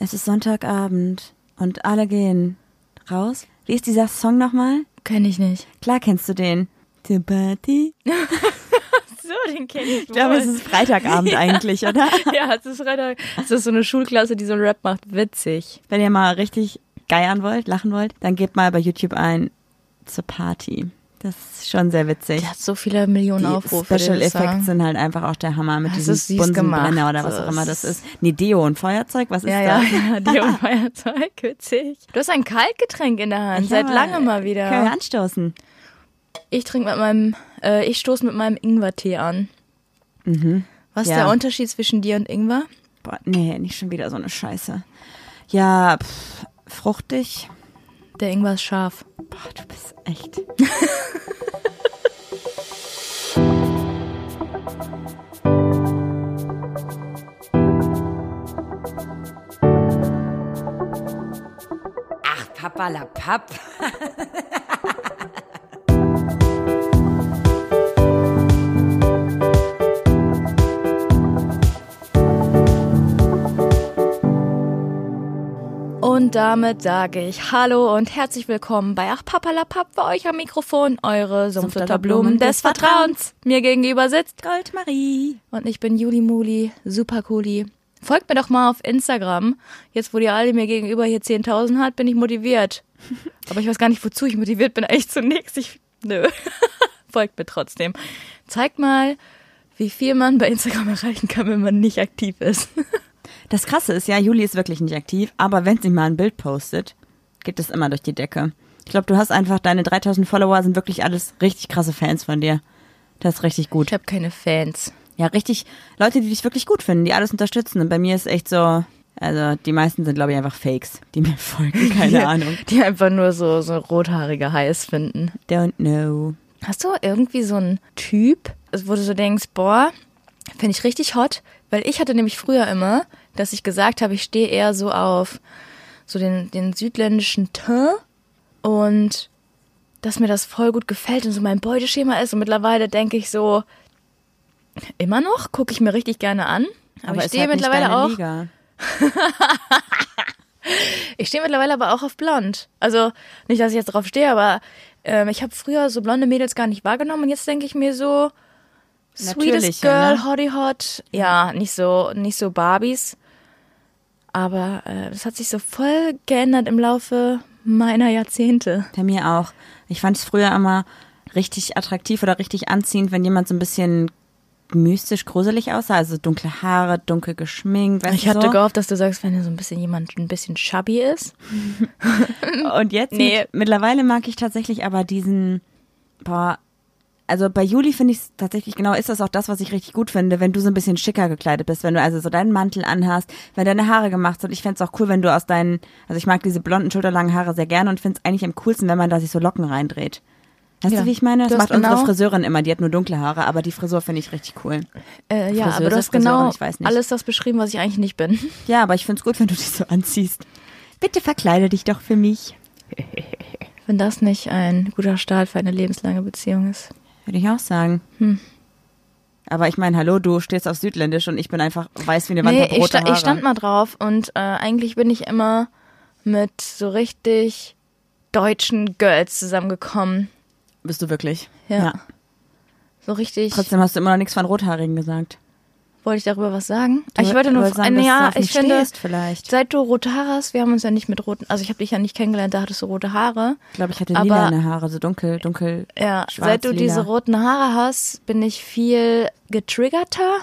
Es ist Sonntagabend und alle gehen raus. Wie ist dieser Song nochmal? Kenn ich nicht. Klar kennst du den. The Party. So, den kenn ich Ich glaube, es ist Freitagabend eigentlich, oder? Ja, es ist Freitag. Es ist so eine Schulklasse, die so einen Rap macht. Witzig. Wenn ihr mal richtig geiern wollt, lachen wollt, dann gebt mal bei YouTube ein The Party. Das ist schon sehr witzig. Der hat so viele Millionen Die Aufrufe. Special. Effects sind halt einfach auch der Hammer mit Das diesem Bunsenbrenner oder was auch immer das ist-. Nee, Deo und Feuerzeug, was ist Ja, das? ja, ja, die und Feuerzeug, witzig. Du hast ein Kaltgetränk in der Hand, Ich seit langem mal Können wir wieder. anstoßen? Ich trinke mit meinem, äh, ich stoße mit meinem Ingwertee an. Was ist Ja. der Unterschied zwischen dir und Ingwer? Boah, nee, nicht schon wieder so eine Scheiße. Ja, pff, fruchtig. Der Ingwer ist scharf. Boah, du bist echt. Ach, Papa la Papp. Und damit sage ich Hallo und herzlich willkommen bei Ach Papalapap bei euch am Mikrofon, eure Sumpfdotterblumen des Vertrauens. Mir gegenüber sitzt Goldmarie. und ich bin Juli Muli, super cooli. Folgt mir doch mal auf Instagram. Jetzt, wo die alle mir gegenüber hier 10.000 hat, bin ich motiviert. Aber ich weiß gar nicht, wozu ich motiviert bin. Eigentlich zu nichts. Ich, nö. Folgt mir trotzdem. Zeigt mal, wie viel man bei Instagram erreichen kann, wenn man nicht aktiv ist. Das Krasse ist ja, Juli ist wirklich nicht aktiv, aber wenn sie mal ein Bild postet, geht es immer durch die Decke. Ich glaube, du hast einfach, deine 3000 Follower sind wirklich alles richtig krasse Fans von dir. Das ist richtig gut. Ich habe keine Fans. Ja, richtig, Leute, die dich wirklich gut finden, die alles unterstützen. Und bei mir ist echt so, also die meisten sind, glaube ich, einfach Fakes, die mir folgen, keine Ahnung. Die einfach nur so, so rothaarige heiß finden. Don't know. Hast du irgendwie so einen Typ, wo du so denkst, boah, finde ich richtig hot? Weil ich hatte nämlich früher immer, dass ich gesagt habe, ich stehe eher so auf so den, den südländischen Teint und dass mir das voll gut gefällt und so mein Beuteschema ist. Und mittlerweile denke ich so, immer noch, gucke ich mir richtig gerne an. Aber, ich ist stehe halt mittlerweile auch. Ich stehe mittlerweile aber auch auf blond. Also nicht, dass ich jetzt drauf stehe, aber ähm, ich habe früher so blonde Mädels gar nicht wahrgenommen und jetzt denke ich mir so sweetest Natürliche, girl, ne? hottie hot. Ja, nicht so nicht so Barbies, aber äh, das hat sich so voll geändert im Laufe meiner Jahrzehnte. Bei mir auch. Ich fand es früher immer richtig attraktiv oder richtig anziehend, wenn jemand so ein bisschen mystisch gruselig aussah. Also dunkle Haare, dunkel geschminkt, weißt Ich hatte so? gehofft, dass du sagst, wenn so ein bisschen jemand ein bisschen chubby ist. Und jetzt Nee. mit, mittlerweile mag ich tatsächlich aber diesen, boah, also bei Juli finde ich es tatsächlich genau, ist das auch das, was ich richtig gut finde, wenn du so ein bisschen schicker gekleidet bist, wenn du also so deinen Mantel anhast, wenn deine Haare gemacht sind. Ich fände es auch cool, wenn du aus deinen, also ich mag diese blonden, schulterlangen Haare sehr gerne und finde es eigentlich am coolsten, wenn man da sich so Locken reindreht. Weißt Ja. du, wie ich meine? Das macht unsere genau- Friseurin immer, die hat nur dunkle Haare, aber die Frisur finde ich richtig cool. Äh, ja, Friseuse, aber du hast Friseurin, genau ich weiß nicht. alles das beschrieben, was ich eigentlich nicht bin. Ja, aber ich finde es gut, wenn du dich so anziehst. Bitte verkleide dich doch für mich. Wenn das nicht ein guter Start für eine lebenslange Beziehung ist. Würde ich auch sagen. Hm. Aber ich meine, hallo, du stehst auf Südländisch und ich bin einfach weiß wie eine Wand, Nee, ich, sta Haare. ich stand mal drauf und äh, eigentlich bin ich immer mit so richtig deutschen Girls zusammengekommen. Bist du wirklich? Ja. So richtig. Trotzdem hast du immer noch nichts von Rothaarigen gesagt. Wollte ich darüber was sagen? Du ich wollte nur sagen, dass du ja, mich ich finde, vielleicht. seit du rote Haare hast, wir haben uns ja nicht mit roten, also ich habe dich ja nicht kennengelernt, da hattest du rote Haare. Ich glaube, ich hatte Aber- lilane Haare, so dunkel, dunkel. Ja, schwarz, seit du lila. diese roten Haare hast, bin ich viel getriggerter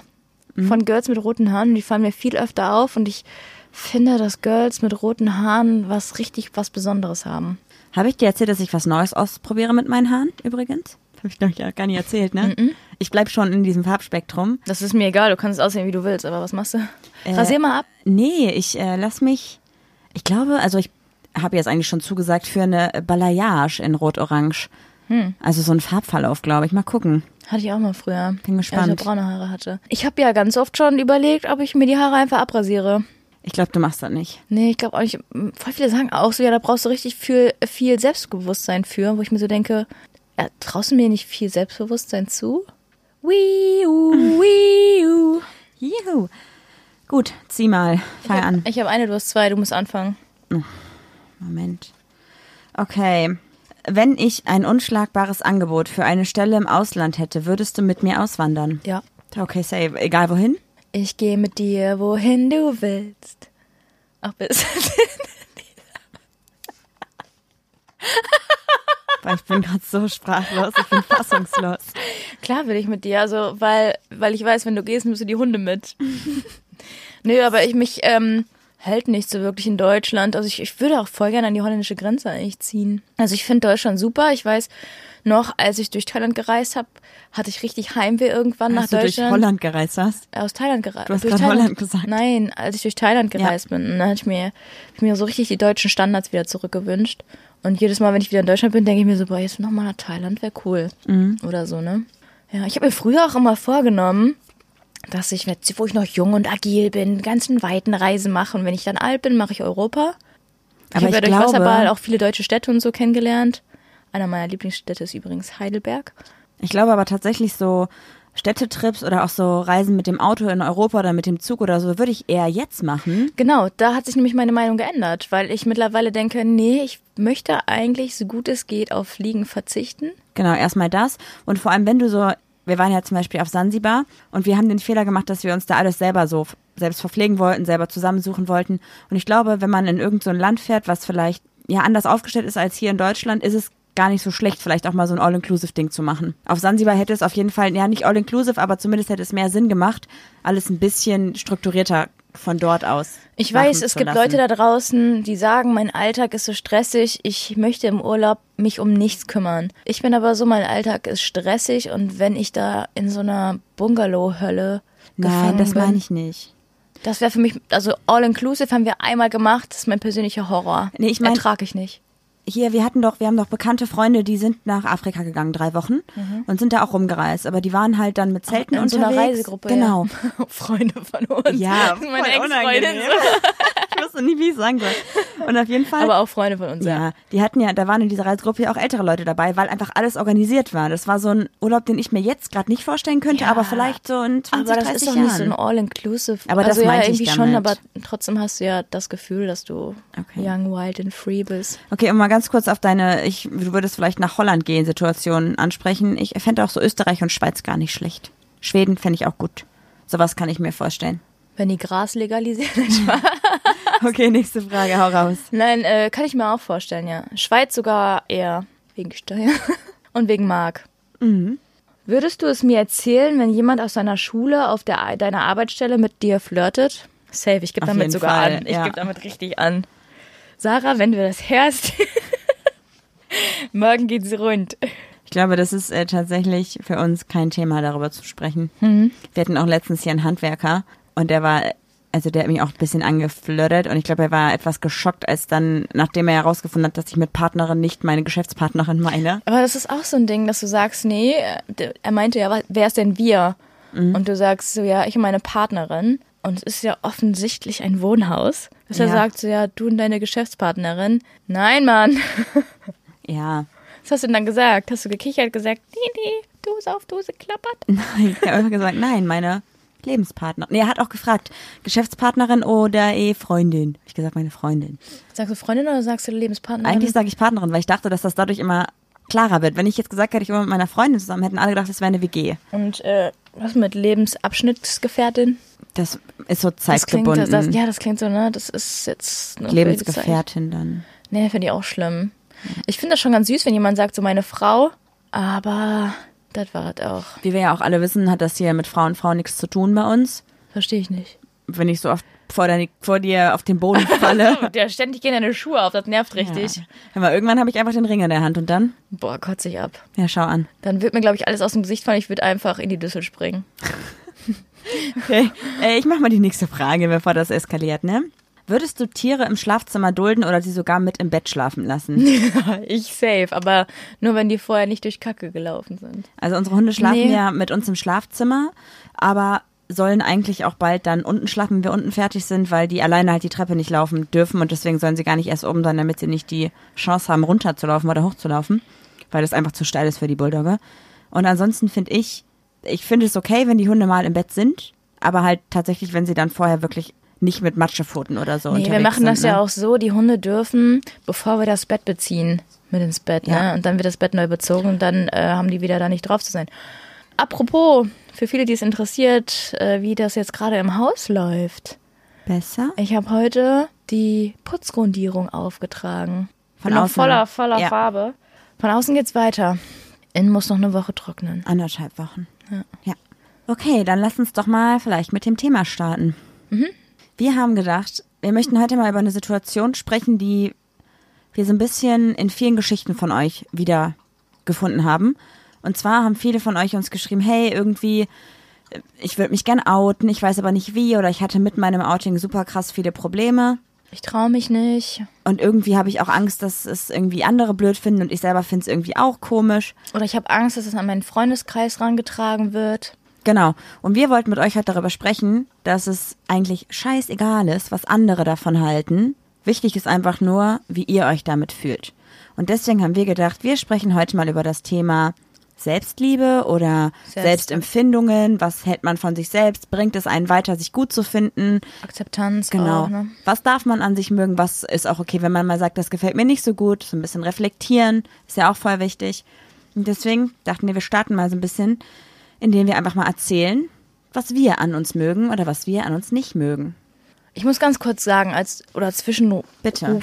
Mhm. von Girls mit roten Haaren. Die fallen mir viel öfter auf und ich finde, dass Girls mit roten Haaren was richtig was Besonderes haben. Habe ich dir erzählt, dass ich was Neues ausprobiere mit meinen Haaren übrigens? Habe ich, glaube ich, auch gar nicht erzählt, ne? Ich bleib schon in diesem Farbspektrum. Das ist mir egal, du kannst es aussehen, wie du willst, aber was machst du? Äh, Rasier mal ab. Nee, ich äh, lass mich, ich glaube, also ich habe jetzt eigentlich schon zugesagt für eine Balayage in Rot-Orange. Hm. Also so ein Farbverlauf, glaube ich. Mal gucken. Hatte ich auch mal früher. Bin gespannt. Als ich braune Haare hatte. Ich habe ja ganz oft schon überlegt, ob ich mir die Haare einfach abrasiere. Ich glaube, du machst das nicht. Nee, ich glaube auch nicht. Voll viele sagen auch so, ja, da brauchst du richtig viel, viel Selbstbewusstsein für, wo ich mir so denke, ja, traust du mir nicht viel Selbstbewusstsein zu? Wiu, wiu. Juhu. Gut, zieh mal. Fang an. Ich habe eine, du hast zwei, du musst anfangen. Moment. Okay. Wenn ich ein unschlagbares Angebot für eine Stelle im Ausland hätte, würdest du mit mir auswandern? Ja. Okay, save. Egal wohin? Ich gehe mit dir, wohin du willst. Ach, bis. Weil ich bin gerade so sprachlos, ich bin fassungslos. Klar will ich mit dir, also weil, weil ich weiß, wenn du gehst, müssen die Hunde mit. Nö, aber ich mich ähm, hält nicht so wirklich in Deutschland. Also ich, ich würde auch voll gerne an die holländische Grenze eigentlich ziehen. Also ich finde Deutschland super. Ich weiß noch, als ich durch Thailand gereist habe, hatte ich richtig Heimweh irgendwann Als nach du durch Deutschland. Holland gereist hast. aus Thailand gereist. Du hast gerade Holland gesagt. Nein, als ich durch Thailand gereist bin, dann hatte ich mir, ich mir so richtig die deutschen Standards wieder zurückgewünscht. Und jedes Mal, wenn ich wieder in Deutschland bin, denke ich mir so, boah, jetzt nochmal nach Thailand wäre cool. Mhm. Oder so, ne? Ja, ich habe mir früher auch immer vorgenommen, dass ich, wo ich noch jung und agil bin, ganzen weiten Reisen mache. Und wenn ich dann alt bin, mache ich Europa. Ich Aber habe ja ich durch glaube, Wasserball auch viele deutsche Städte und so kennengelernt. Einer meiner Lieblingsstädte ist übrigens Heidelberg. ich glaube aber tatsächlich so Städtetrips oder auch so Reisen mit dem Auto in Europa oder mit dem Zug oder so, würde ich eher jetzt machen. Genau, da hat sich nämlich meine Meinung geändert, weil ich mittlerweile denke, nee, ich möchte eigentlich so gut es geht auf Fliegen verzichten. Genau, erstmal das. Und vor allem, wenn du so, wir waren ja zum Beispiel auf Sansibar und wir haben den Fehler gemacht, dass wir uns da alles selber so selbst verpflegen wollten, selber zusammensuchen wollten. Und ich glaube, wenn man in irgendein so Land fährt, was vielleicht ja anders aufgestellt ist als hier in Deutschland, ist es gar nicht so schlecht, vielleicht auch mal so ein All-Inclusive-Ding zu machen. Auf Sansibar hätte es auf jeden Fall, ja nicht All-Inclusive, aber zumindest hätte es mehr Sinn gemacht, alles ein bisschen strukturierter von dort aus. Ich weiß, es gibt lassen. Leute da draußen, die sagen, mein Alltag ist so stressig, ich möchte im Urlaub mich um nichts kümmern. Ich bin aber so, mein Alltag ist stressig und wenn ich da in so einer Bungalow-Hölle Nein, das bin, meine ich nicht. das wäre für mich, also all-inclusive haben wir einmal gemacht, das ist mein persönlicher Horror. Nee, ich mein- Ertrag ich nicht. Hier, wir hatten doch, wir haben doch bekannte Freunde, die sind nach Afrika gegangen, drei Wochen und sind da auch rumgereist. Aber die waren halt dann mit Zelten Mhm. In so einer unterwegs. Reisegruppe. Genau. Ja. Freunde von uns. Ja, meine Ex-Freundin. ich wusste nie, wie ich sagen soll. Und auf jeden Fall. Aber auch Freunde von uns, ja. ja, die hatten ja, da waren in dieser Reisegruppe ja auch ältere Leute dabei, weil einfach alles organisiert war. Das war so ein Urlaub, den ich mir jetzt gerade nicht vorstellen könnte, Ja. aber vielleicht so in 20, Aber das 30 ist doch Jahren. nicht so ein All-Inclusive. Aber das also ja, meinte ich irgendwie schon, damit. aber trotzdem hast du ja das Gefühl, dass du Okay. young, wild and free bist. Okay, um mal ganz kurz auf deine, ich, du würdest vielleicht nach Holland gehen, Situationen ansprechen. Ich fände auch so Österreich und Schweiz gar nicht schlecht. Schweden fände ich auch gut. Sowas kann ich mir vorstellen. Wenn die Gras legalisieren. Okay, nächste Frage, hau raus. Nein, äh, kann ich mir auch vorstellen, ja. Schweiz sogar eher wegen Steuer und wegen Mark. Mhm. Würdest du es mir erzählen, wenn jemand aus deiner Schule auf der, deiner Arbeitsstelle mit dir flirtet? Safe, ich gebe damit sogar Fall, an. Ich ja. gebe damit richtig an. Sarah, wenn du das hörst, morgen geht's rund. Ich glaube, das ist äh, tatsächlich für uns kein Thema, darüber zu sprechen. Mhm. Wir hatten auch letztens hier einen Handwerker und der war, also der hat mich auch ein bisschen angeflirtet und ich glaube, er war etwas geschockt, als dann, nachdem er herausgefunden hat, dass ich mit Partnerin nicht meine Geschäftspartnerin meine. Aber das ist auch so ein Ding, dass du sagst, nee, äh, er meinte ja, wer ist denn wir? Und du sagst so, ja, ich und meine Partnerin. Und es ist ja offensichtlich ein Wohnhaus. Dass er Ja. sagt so, ja, du und deine Geschäftspartnerin. Nein, Mann. Ja, Was hast du denn dann gesagt? Hast du gekichert, gesagt, nee, nee, Dose auf Dose klappert? nein, er hat einfach gesagt, nein, meine Lebenspartnerin. Nee, er hat auch gefragt, Geschäftspartnerin oder eh Freundin. Hab ich gesagt, meine Freundin. Sagst du Freundin oder sagst du Lebenspartnerin? Eigentlich sage ich Partnerin, weil ich dachte, dass das dadurch immer klarer wird. Wenn ich jetzt gesagt hätte, ich war mit meiner Freundin zusammen, hätten alle gedacht, das wäre eine WG. Und äh, was mit Lebensabschnittsgefährtin? Das ist so Das klingt, zeitgebunden. das, das, ja, das klingt so, ne? Das ist jetzt eine Lebensgefährtin dann. Nee, finde ich auch schlimm. Ich finde das schon ganz süß, wenn jemand sagt, so meine Frau, aber das war es auch. Wie wir ja auch alle wissen, hat das hier mit Frau und Frau nichts zu tun bei uns. Verstehe ich nicht. Wenn ich so oft vor, deine, vor dir auf den Boden falle. Der ständig gehen deine Schuhe auf, das nervt richtig. Ja. Aber irgendwann habe ich einfach den Ring in der Hand und dann, Boah, kotze ich ab. ja, schau an. Dann wird mir, glaube ich, alles aus dem Gesicht fallen. Ich würde einfach in die Düssel springen. Okay, äh, ich mach mal die nächste Frage, bevor das eskaliert, ne? Würdest du Tiere im Schlafzimmer dulden oder sie sogar mit im Bett schlafen lassen? ich safe, aber nur wenn die vorher nicht durch Kacke gelaufen sind. Also unsere Hunde schlafen Nee. ja mit uns im Schlafzimmer, aber sollen eigentlich auch bald dann unten schlafen, wenn wir unten fertig sind, weil die alleine halt die Treppe nicht laufen dürfen und deswegen sollen sie gar nicht erst oben sein, damit sie nicht die Chance haben, runterzulaufen oder hochzulaufen, weil das einfach zu steil ist für die Bulldogge. Und ansonsten finde ich, ich finde es okay, wenn die Hunde mal im Bett sind, aber halt tatsächlich, wenn sie dann vorher wirklich nicht mit Matschepfoten oder so Nee, wir machen das sind, ja ne? auch so, die Hunde dürfen, bevor wir das Bett beziehen, mit ins Bett, Ja. ne? Und dann wird das Bett neu bezogen und dann äh, haben die wieder da nicht drauf zu sein. Apropos, für viele, die es interessiert, äh, wie das jetzt gerade im Haus läuft. Besser? Ich habe heute die Putzgrundierung aufgetragen. Von Bin außen. voller, voller Ja. Farbe. Von außen geht's weiter. Innen muss noch eine Woche trocknen. Anderthalb Wochen. Ja. Okay, dann lass uns doch mal vielleicht mit dem Thema starten. Wir haben gedacht, wir möchten heute mal über eine Situation sprechen, die wir so ein bisschen in vielen Geschichten von euch wieder gefunden haben. Und zwar haben viele von euch uns geschrieben, hey, irgendwie, ich würde mich gern outen, ich weiß aber nicht wie oder ich hatte mit meinem Outing super krass viele Probleme. Ich traue mich nicht. Und irgendwie habe ich auch Angst, dass es irgendwie andere blöd finden und ich selber finde es irgendwie auch komisch. Oder ich habe Angst, dass es an meinen Freundeskreis rangetragen wird. Genau. Und wir wollten mit euch heute darüber sprechen, dass es eigentlich scheißegal ist, was andere davon halten. Wichtig ist einfach nur, wie ihr euch damit fühlt. Und deswegen haben wir gedacht, wir sprechen heute mal über das Thema Selbstliebe oder Selbst- Selbstempfindungen. Was hält man von sich selbst? Bringt es einen weiter, sich gut zu finden? Akzeptanz Genau. auch, ne? Was darf man an sich mögen? Was ist auch okay, wenn man mal sagt, das gefällt mir nicht so gut? So ein bisschen reflektieren ist ja auch voll wichtig. Und deswegen dachten wir, wir starten mal so ein bisschen, indem wir einfach mal erzählen, was wir an uns mögen oder was wir an uns nicht mögen. Ich muss ganz kurz sagen, als oder zwischenrufen, Bitte.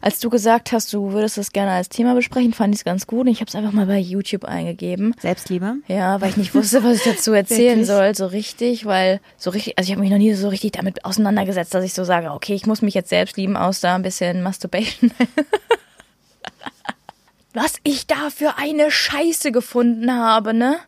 als du gesagt hast, du würdest das gerne als Thema besprechen, fand ich es ganz gut. Und ich habe es einfach mal bei YouTube eingegeben. Selbstliebe? Ja, weil ich nicht wusste, was ich dazu erzählen soll, so richtig, weil so richtig, also ich habe mich noch nie so richtig damit auseinandergesetzt, dass ich so sage, okay, ich muss mich jetzt selbst lieben, außer ein bisschen Masturbation. was ich da für eine Scheiße gefunden habe, ne?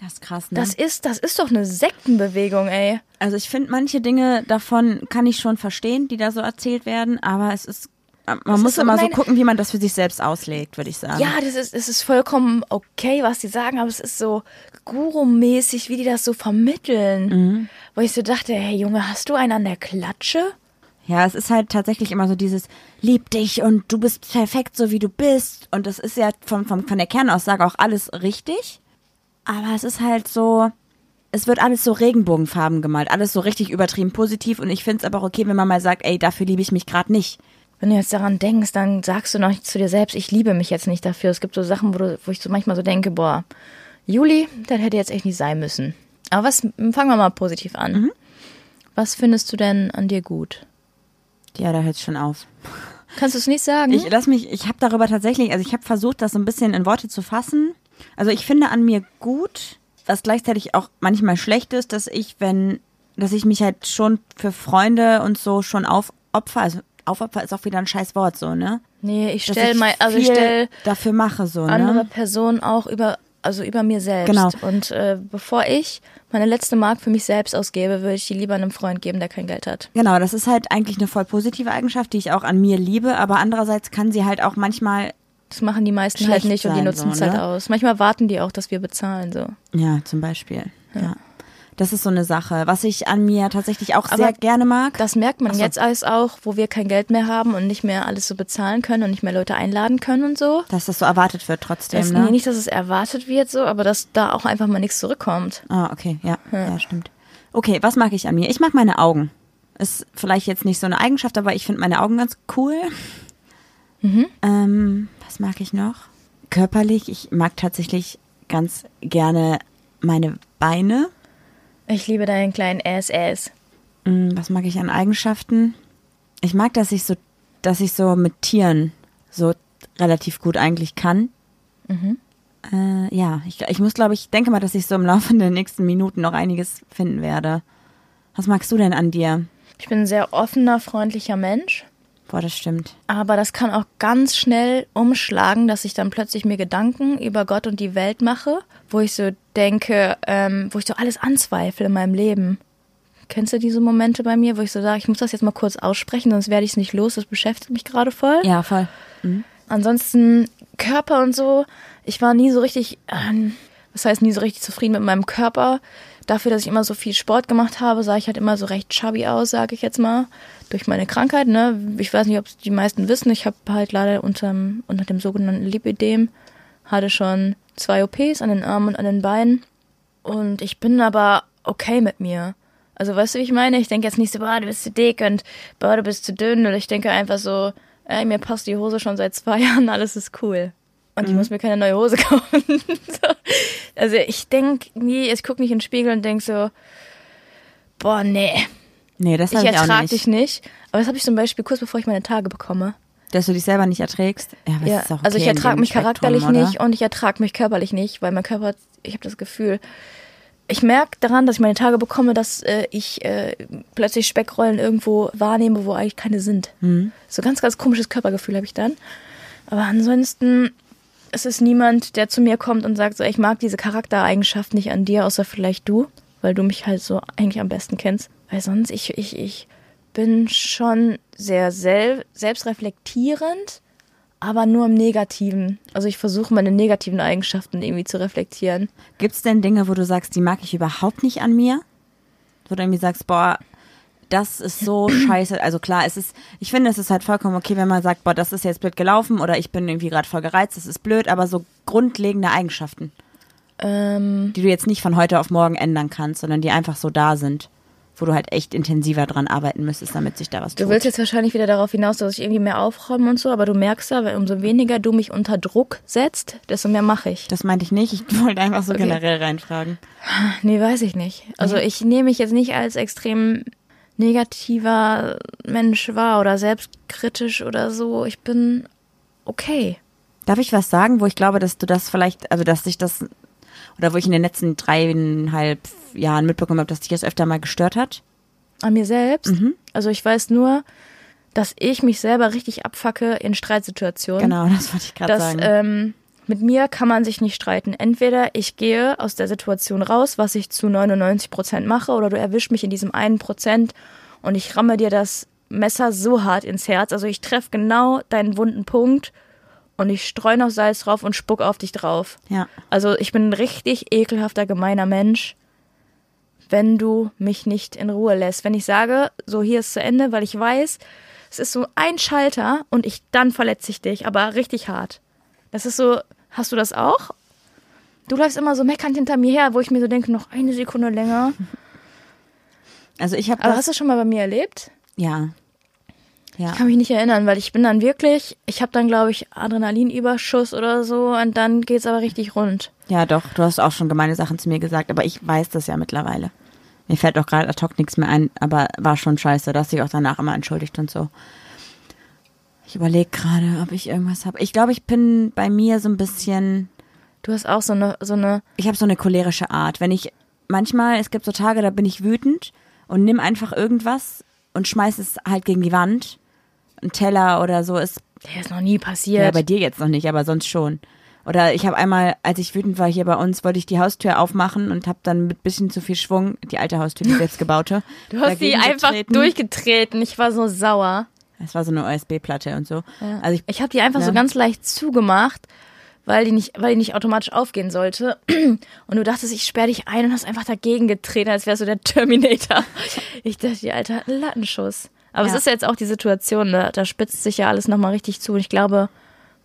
Das ist krass, ne? Das ist, das ist doch eine Sektenbewegung, ey. also ich finde, manche Dinge davon kann ich schon verstehen, die da so erzählt werden, aber es ist, man ist muss immer so gucken, wie man das für sich selbst auslegt, würde ich sagen. Ja, das ist, es ist vollkommen okay, was die sagen, aber es ist so Guru-mäßig, wie die das so vermitteln. Mhm. Wo ich so dachte, hey Junge, hast du einen an der Klatsche? Ja, es ist halt tatsächlich immer so dieses lieb dich und du bist perfekt so wie du bist und das ist ja von, von, von der Kernaussage auch alles richtig, aber es ist halt so, es wird alles so Regenbogenfarben gemalt, alles so richtig übertrieben positiv und ich finde es aber auch okay, wenn man mal sagt, ey, dafür liebe ich mich gerade nicht. Wenn du jetzt daran denkst, dann sagst du noch nicht zu dir selbst, ich liebe mich jetzt nicht dafür. Es gibt so Sachen, wo, du, wo ich so manchmal so denke, boah, Juli, das hätte jetzt echt nicht sein müssen. Aber was, fangen wir mal positiv an. Mhm. Was findest du denn an dir gut? Ja, da hört schon auf. Kannst du es nicht sagen? Ich lass mich, ich habe darüber tatsächlich, also ich habe versucht, das so ein bisschen in Worte zu fassen. Also ich finde an mir gut, was gleichzeitig auch manchmal schlecht ist, dass ich, wenn, dass ich mich halt schon für Freunde und so schon aufopfer, also aufopfer ist auch wieder ein scheiß Wort so, ne? nee, ich Dass stell mal, also ich viel stell dafür mache so, andere ne? Personen auch über, also über mir selbst. Genau. Und äh, bevor ich meine letzte Mark für mich selbst ausgebe, würde ich die lieber einem Freund geben, der kein Geld hat. Genau, das ist halt eigentlich eine voll positive Eigenschaft, die ich auch an mir liebe, aber andererseits kann sie halt auch manchmal, Das machen die meisten halt nicht und die nutzen es so, halt ne? aus. Manchmal warten die auch, dass wir bezahlen, so. ja, zum Beispiel, ja. Das ist so eine Sache, was ich an mir tatsächlich auch sehr Aber gerne mag. Das merkt man so. jetzt alles auch, wo wir kein Geld mehr haben und nicht mehr alles so bezahlen können und nicht mehr Leute einladen können und so. dass das so erwartet wird trotzdem, Das, ne? nee, nicht, dass es erwartet wird, so, aber dass da auch einfach mal nichts zurückkommt. Ah, okay, ja, ja, stimmt. Okay, was mag ich an mir? Ich mag meine Augen. Ist vielleicht jetzt nicht so eine Eigenschaft, aber ich finde meine Augen ganz cool. Ähm, was mag ich noch? Körperlich, ich mag tatsächlich ganz gerne meine Beine. Ich liebe deinen kleinen SS. Mm, Was mag ich an Eigenschaften? Ich mag, dass ich so, dass ich so mit Tieren so relativ gut eigentlich kann. Äh, ja, ich, ich muss, glaube ich, denke mal, dass ich so im Laufe der nächsten Minuten noch einiges finden werde. Was magst du denn an dir? Ich bin ein sehr offener, freundlicher Mensch. Boah, das stimmt. Aber das kann auch ganz schnell umschlagen, dass ich dann plötzlich mir Gedanken über Gott und die Welt mache, wo ich so denke, ähm, wo ich so alles anzweifle in meinem Leben. Kennst du diese Momente bei mir, wo ich so sage, ich muss das jetzt mal kurz aussprechen, sonst werde ich es nicht los, das beschäftigt mich gerade voll. Ja, voll. Ansonsten Körper und so, ich war nie so richtig, ähm, was heißt nie so richtig zufrieden mit meinem Körper. Dafür, dass ich immer so viel Sport gemacht habe, sah ich halt immer so recht chubby aus, sage ich jetzt mal, durch meine Krankheit. Ne? Ich weiß nicht, ob die meisten wissen, ich habe halt leider unter, unter dem sogenannten Lipidem, hatte schon zwei OPs an den Armen und an den Beinen. Und ich bin aber okay mit mir. Also weißt du, wie ich meine? Ich denke jetzt nicht so, boah, du bist zu dick und boah, du bist zu dünn. Oder ich denke einfach so, ey, mir passt die Hose schon seit zwei Jahren, alles ist cool. Und ich muss mir keine neue Hose kaufen. so. Also ich denke nie, ich gucke nicht in den Spiegel und denke so, boah, nee, Nee, das ich ich, nicht. dich nicht. Aber das habe ich zum Beispiel kurz bevor ich meine Tage bekomme. Dass du dich selber nicht erträgst. Ja, aber Ja, ist auch okay also ich ertrage mich Spektrum, charakterlich oder? nicht und ich ertrage mich körperlich nicht, weil mein Körper, ich habe das Gefühl, ich merke daran, dass ich meine Tage bekomme, dass äh, ich äh, plötzlich Speckrollen irgendwo wahrnehme, wo eigentlich keine sind. Mhm. So ganz, ganz komisches Körpergefühl habe ich dann. Aber ansonsten ist es niemand, der zu mir kommt und sagt so, ich mag diese Charaktereigenschaft nicht an dir, außer vielleicht du, weil du mich halt so eigentlich am besten kennst. Weil sonst, ich, ich, ich bin schon sehr sel selbstreflektierend, aber nur im Negativen. Also ich versuche meine negativen Eigenschaften irgendwie zu reflektieren. Gibt es denn Dinge, wo du sagst, die mag ich überhaupt nicht an mir? Wo du irgendwie sagst, boah, das ist so scheiße. Also klar, es ist, ich finde, es ist halt vollkommen okay, wenn man sagt, boah, das ist jetzt blöd gelaufen oder ich bin irgendwie gerade voll gereizt, das ist blöd, aber so grundlegende Eigenschaften, Ähm, die du jetzt nicht von heute auf morgen ändern kannst, sondern die einfach so da sind, wo du halt echt intensiver dran arbeiten müsstest, damit sich da was du tut. willst jetzt wahrscheinlich wieder darauf hinaus, dass ich irgendwie mehr aufräume und so, aber du merkst ja, weil umso weniger du mich unter Druck setzt, desto mehr mache ich. das meinte ich nicht, ich wollte einfach so Okay. generell reinfragen. Nee, weiß ich nicht. Also ich nehme mich jetzt nicht als extrem negativer Mensch wahr oder selbstkritisch oder so. Ich bin okay. Darf ich was sagen, wo ich glaube, dass du das vielleicht, also dass sich das, oder wo ich in den letzten dreieinhalb Jahren mitbekommen habe, dass dich das öfter mal gestört hat? An mir selbst. Also ich weiß nur, dass ich mich selber richtig abfacke in Streitsituationen. Genau, das wollte ich gerade sagen. ähm, mit mir kann man sich nicht streiten. Entweder ich gehe aus der Situation raus, was ich zu 99 Prozent mache, oder du erwischst mich in diesem einen Prozent und ich ramme dir das Messer so hart ins Herz. Also ich treffe genau deinen wunden Punkt und ich streue noch Salz drauf und spuck auf dich drauf. ja. Also ich bin ein richtig ekelhafter, gemeiner Mensch, wenn du mich nicht in Ruhe lässt. Wenn ich sage, so hier ist zu Ende, weil ich weiß, es ist so ein Schalter und ich dann verletze ich dich, aber richtig hart. Das ist so, hast du das auch? Du läufst immer so meckernd hinter mir her, wo ich mir so denke, noch eine Sekunde länger. Also ich habe Aber das, hast du schon mal bei mir erlebt? ja. Ja. Ich kann mich nicht erinnern, weil ich bin dann wirklich, ich habe dann glaube ich Adrenalinüberschuss oder so und dann geht's aber richtig rund. Ja, doch, du hast auch schon gemeine Sachen zu mir gesagt, aber ich weiß das ja mittlerweile. Mir fällt auch gerade ad hoc nichts mehr ein, aber war schon scheiße, dass ich auch danach immer entschuldigt und so. Ich überlege gerade, ob ich irgendwas habe. Ich glaube, ich bin bei mir so ein bisschen, Du hast auch so eine so eine ich habe so eine cholerische Art. Wenn ich manchmal, es gibt so Tage, da bin ich wütend und nimm einfach irgendwas und schmeiß es halt gegen die Wand. Ein Teller oder so ist der ist noch nie passiert. Ja, bei dir jetzt noch nicht, aber sonst schon. Oder ich habe einmal, als ich wütend war hier bei uns, wollte ich die Haustür aufmachen und habe dann mit bisschen zu viel Schwung, die alte Haustür, die selbstgebaute, Du hast die dagegen einfach getreten. durchgetreten. Ich war so sauer. Es war so eine OSB-Platte und so. Also ich, Ich habe die einfach so Ja. ganz leicht zugemacht, weil die nicht, weil die nicht automatisch aufgehen sollte. Und du dachtest, ich sperre dich ein und hast einfach dagegen getreten, als wärst du der Terminator. Ich dachte, die Alte hat einen Lattenschuss. Aber Ja. es ist ja jetzt auch die Situation, da, da spitzt sich ja alles nochmal richtig zu. Und ich glaube,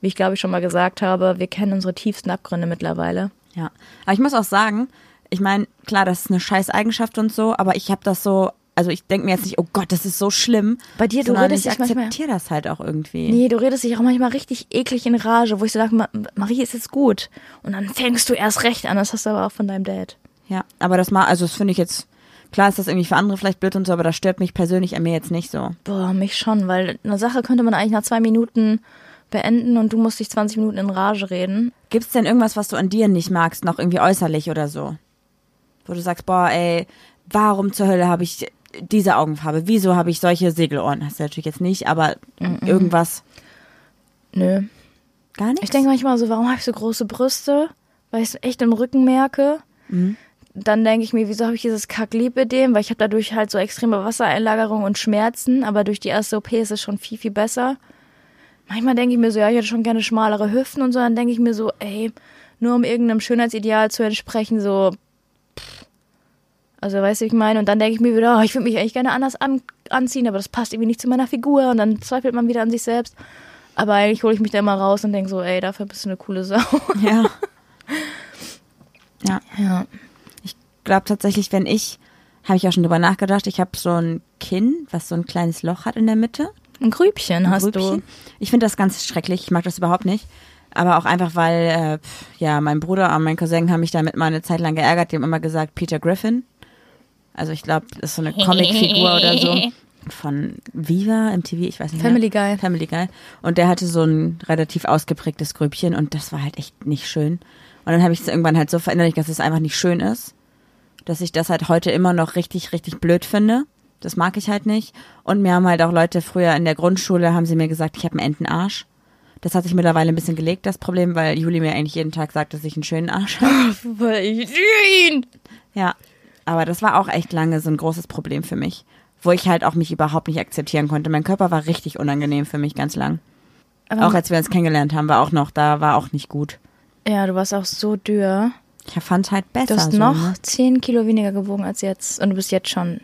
wie ich glaube ich schon mal gesagt habe, wir kennen unsere tiefsten Abgründe mittlerweile. ja. Aber ich muss auch sagen, ich meine, klar, das ist eine scheiß Eigenschaft und so, aber ich habe das so, also ich denke mir jetzt nicht, oh Gott, das ist so schlimm. Bei dir, du redest ich dich manchmal- akzeptiere das halt auch irgendwie. Nee, du redest dich auch manchmal richtig eklig in Rage, wo ich so sage, Ma- Marie ist jetzt gut. Und dann fängst du erst recht an. Das hast du aber auch von deinem Dad. Ja, aber das mal, also das finde ich jetzt, klar ist das irgendwie für andere vielleicht blöd und so, aber das stört mich persönlich an mir jetzt nicht so. Boah, mich schon, weil eine Sache könnte man eigentlich nach zwei Minuten beenden und du musst dich 20 Minuten in Rage reden. Gibt's denn irgendwas, was du an dir nicht magst, noch irgendwie äußerlich oder so? Wo du sagst, boah, ey, warum zur Hölle habe ich diese Augenfarbe? Wieso habe ich solche Segelohren? Hast du natürlich jetzt nicht, aber irgendwas Nö. gar nicht. Ich denke manchmal so, warum habe ich so große Brüste? Weil ich es echt im Rücken merke. Dann denke ich mir, wieso habe ich dieses Kacklipidem? Weil ich habe dadurch halt so extreme Wassereinlagerung und Schmerzen, aber durch die erste OP ist es schon viel, viel besser. Manchmal denke ich mir so, ja, ich hätte schon gerne schmalere Hüften und so, dann denke ich mir so, ey, nur um irgendeinem Schönheitsideal zu entsprechen, so. Also weißt du, ich meine? Und dann denke ich mir wieder, oh, ich würde mich eigentlich gerne anders an, anziehen, aber das passt irgendwie nicht zu meiner Figur und dann zweifelt man wieder an sich selbst. Aber eigentlich hole ich mich da immer raus und denke so, ey, dafür bist du eine coole Sau. Ja. Ja. Ja. Ich glaube tatsächlich, wenn ich Habe ich auch schon drüber nachgedacht. Ich habe so ein Kinn, was so ein kleines Loch hat in der Mitte. Ein Grübchen Ein hast Grübchen. Ich finde das ganz schrecklich. Ich mag das überhaupt nicht. Aber auch einfach, weil, äh, ja, mein Bruder und mein Cousin haben mich damit mal eine Zeit lang geärgert. Die haben immer gesagt, Peter Griffin. Also ich glaube, das ist so eine Comicfigur oder so. Von Viva, MTV, ich weiß nicht. Family mehr. Guy. Family Guy. Und der hatte so ein relativ ausgeprägtes Grübchen und das war halt echt nicht schön. Und dann habe ich es irgendwann halt so verinnerlicht, dass es einfach nicht schön ist. Dass ich das halt heute immer noch richtig, richtig blöd finde. Das mag ich halt nicht. Und mir haben halt auch Leute früher in der Grundschule, haben sie mir gesagt, ich habe einen Entenarsch. Das hat sich mittlerweile ein bisschen gelegt, das Problem, weil Juli mir eigentlich jeden Tag sagt, dass ich einen schönen Arsch habe. Weil ich ihn. Ja. Aber das war auch echt lange so ein großes Problem für mich. Wo ich halt auch mich überhaupt nicht akzeptieren konnte. Mein Körper war richtig unangenehm für mich ganz lang. Aber Auch als wir uns kennengelernt haben, war auch noch, da war auch nicht gut. ja, du warst auch so dürr. Ich fand halt besser. Du hast so, noch ne? 10 Kilo weniger gewogen als jetzt. Und du bist jetzt schon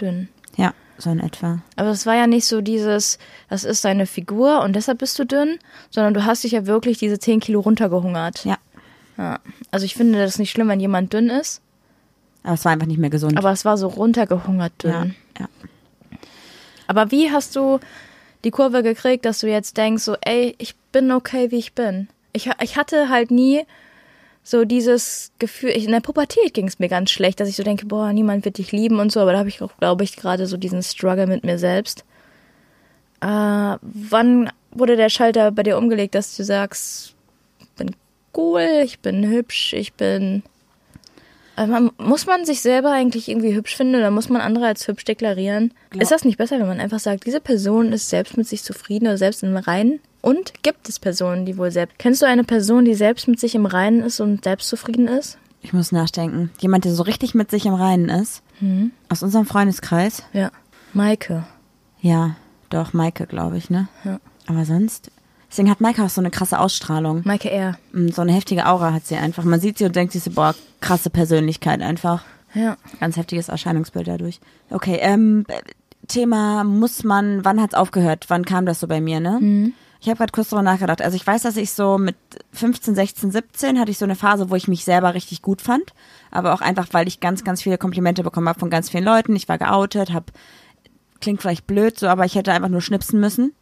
dünn. Ja, so in etwa. Aber es war ja nicht so dieses, das ist deine Figur und deshalb bist du dünn, sondern du hast dich ja wirklich diese 10 Kilo runtergehungert. Ja. Ja. Also ich finde das nicht schlimm, wenn jemand dünn ist, Aber es war einfach nicht mehr gesund. aber es war so runtergehungert dünn. ja, ja. Aber wie hast du die Kurve gekriegt, dass du jetzt denkst, so, ey, ich bin okay, wie ich bin? Ich, ich hatte halt nie so dieses Gefühl, ich, in der Pubertät ging es mir ganz schlecht, dass ich so denke, boah, niemand wird dich lieben und so, aber da habe ich auch, glaube ich, gerade so diesen Struggle mit mir selbst. Äh, wann wurde der Schalter bei dir umgelegt, dass du sagst, ich bin cool, ich bin hübsch, ich bin. Also man, muss man sich selber eigentlich irgendwie hübsch finden oder muss man andere als hübsch deklarieren? Glaub- Ist das nicht besser, wenn man einfach sagt, diese Person ist selbst mit sich zufrieden oder selbst im Reinen? Und gibt es Personen, die wohl selbst. Kennst du eine Person, die selbst mit sich im Reinen ist und selbst zufrieden ist? Ich muss nachdenken. Jemand, der so richtig mit sich im Reinen ist. Mhm. Aus unserem Freundeskreis. Ja. Maike. Ja, doch, Maike, glaube ich, ne? Ja. Aber sonst. Deswegen hat Maike auch so eine krasse Ausstrahlung. Maike R. Mm, So eine heftige Aura hat sie einfach. Man sieht sie und denkt sich so, boah, krasse Persönlichkeit einfach. Ja. Ganz heftiges Erscheinungsbild dadurch. Okay, ähm, äh, Thema muss man, wann hat's aufgehört? Wann kam das so bei mir, ne? Ich habe gerade kurz drüber nachgedacht. Also ich weiß, dass ich so mit 15, 16, 17 hatte ich so eine Phase, wo ich mich selber richtig gut fand. Aber auch einfach, weil ich ganz, ganz viele Komplimente bekommen habe von ganz vielen Leuten. Ich war geoutet, hab, klingt vielleicht blöd so, aber ich hätte einfach nur schnipsen müssen.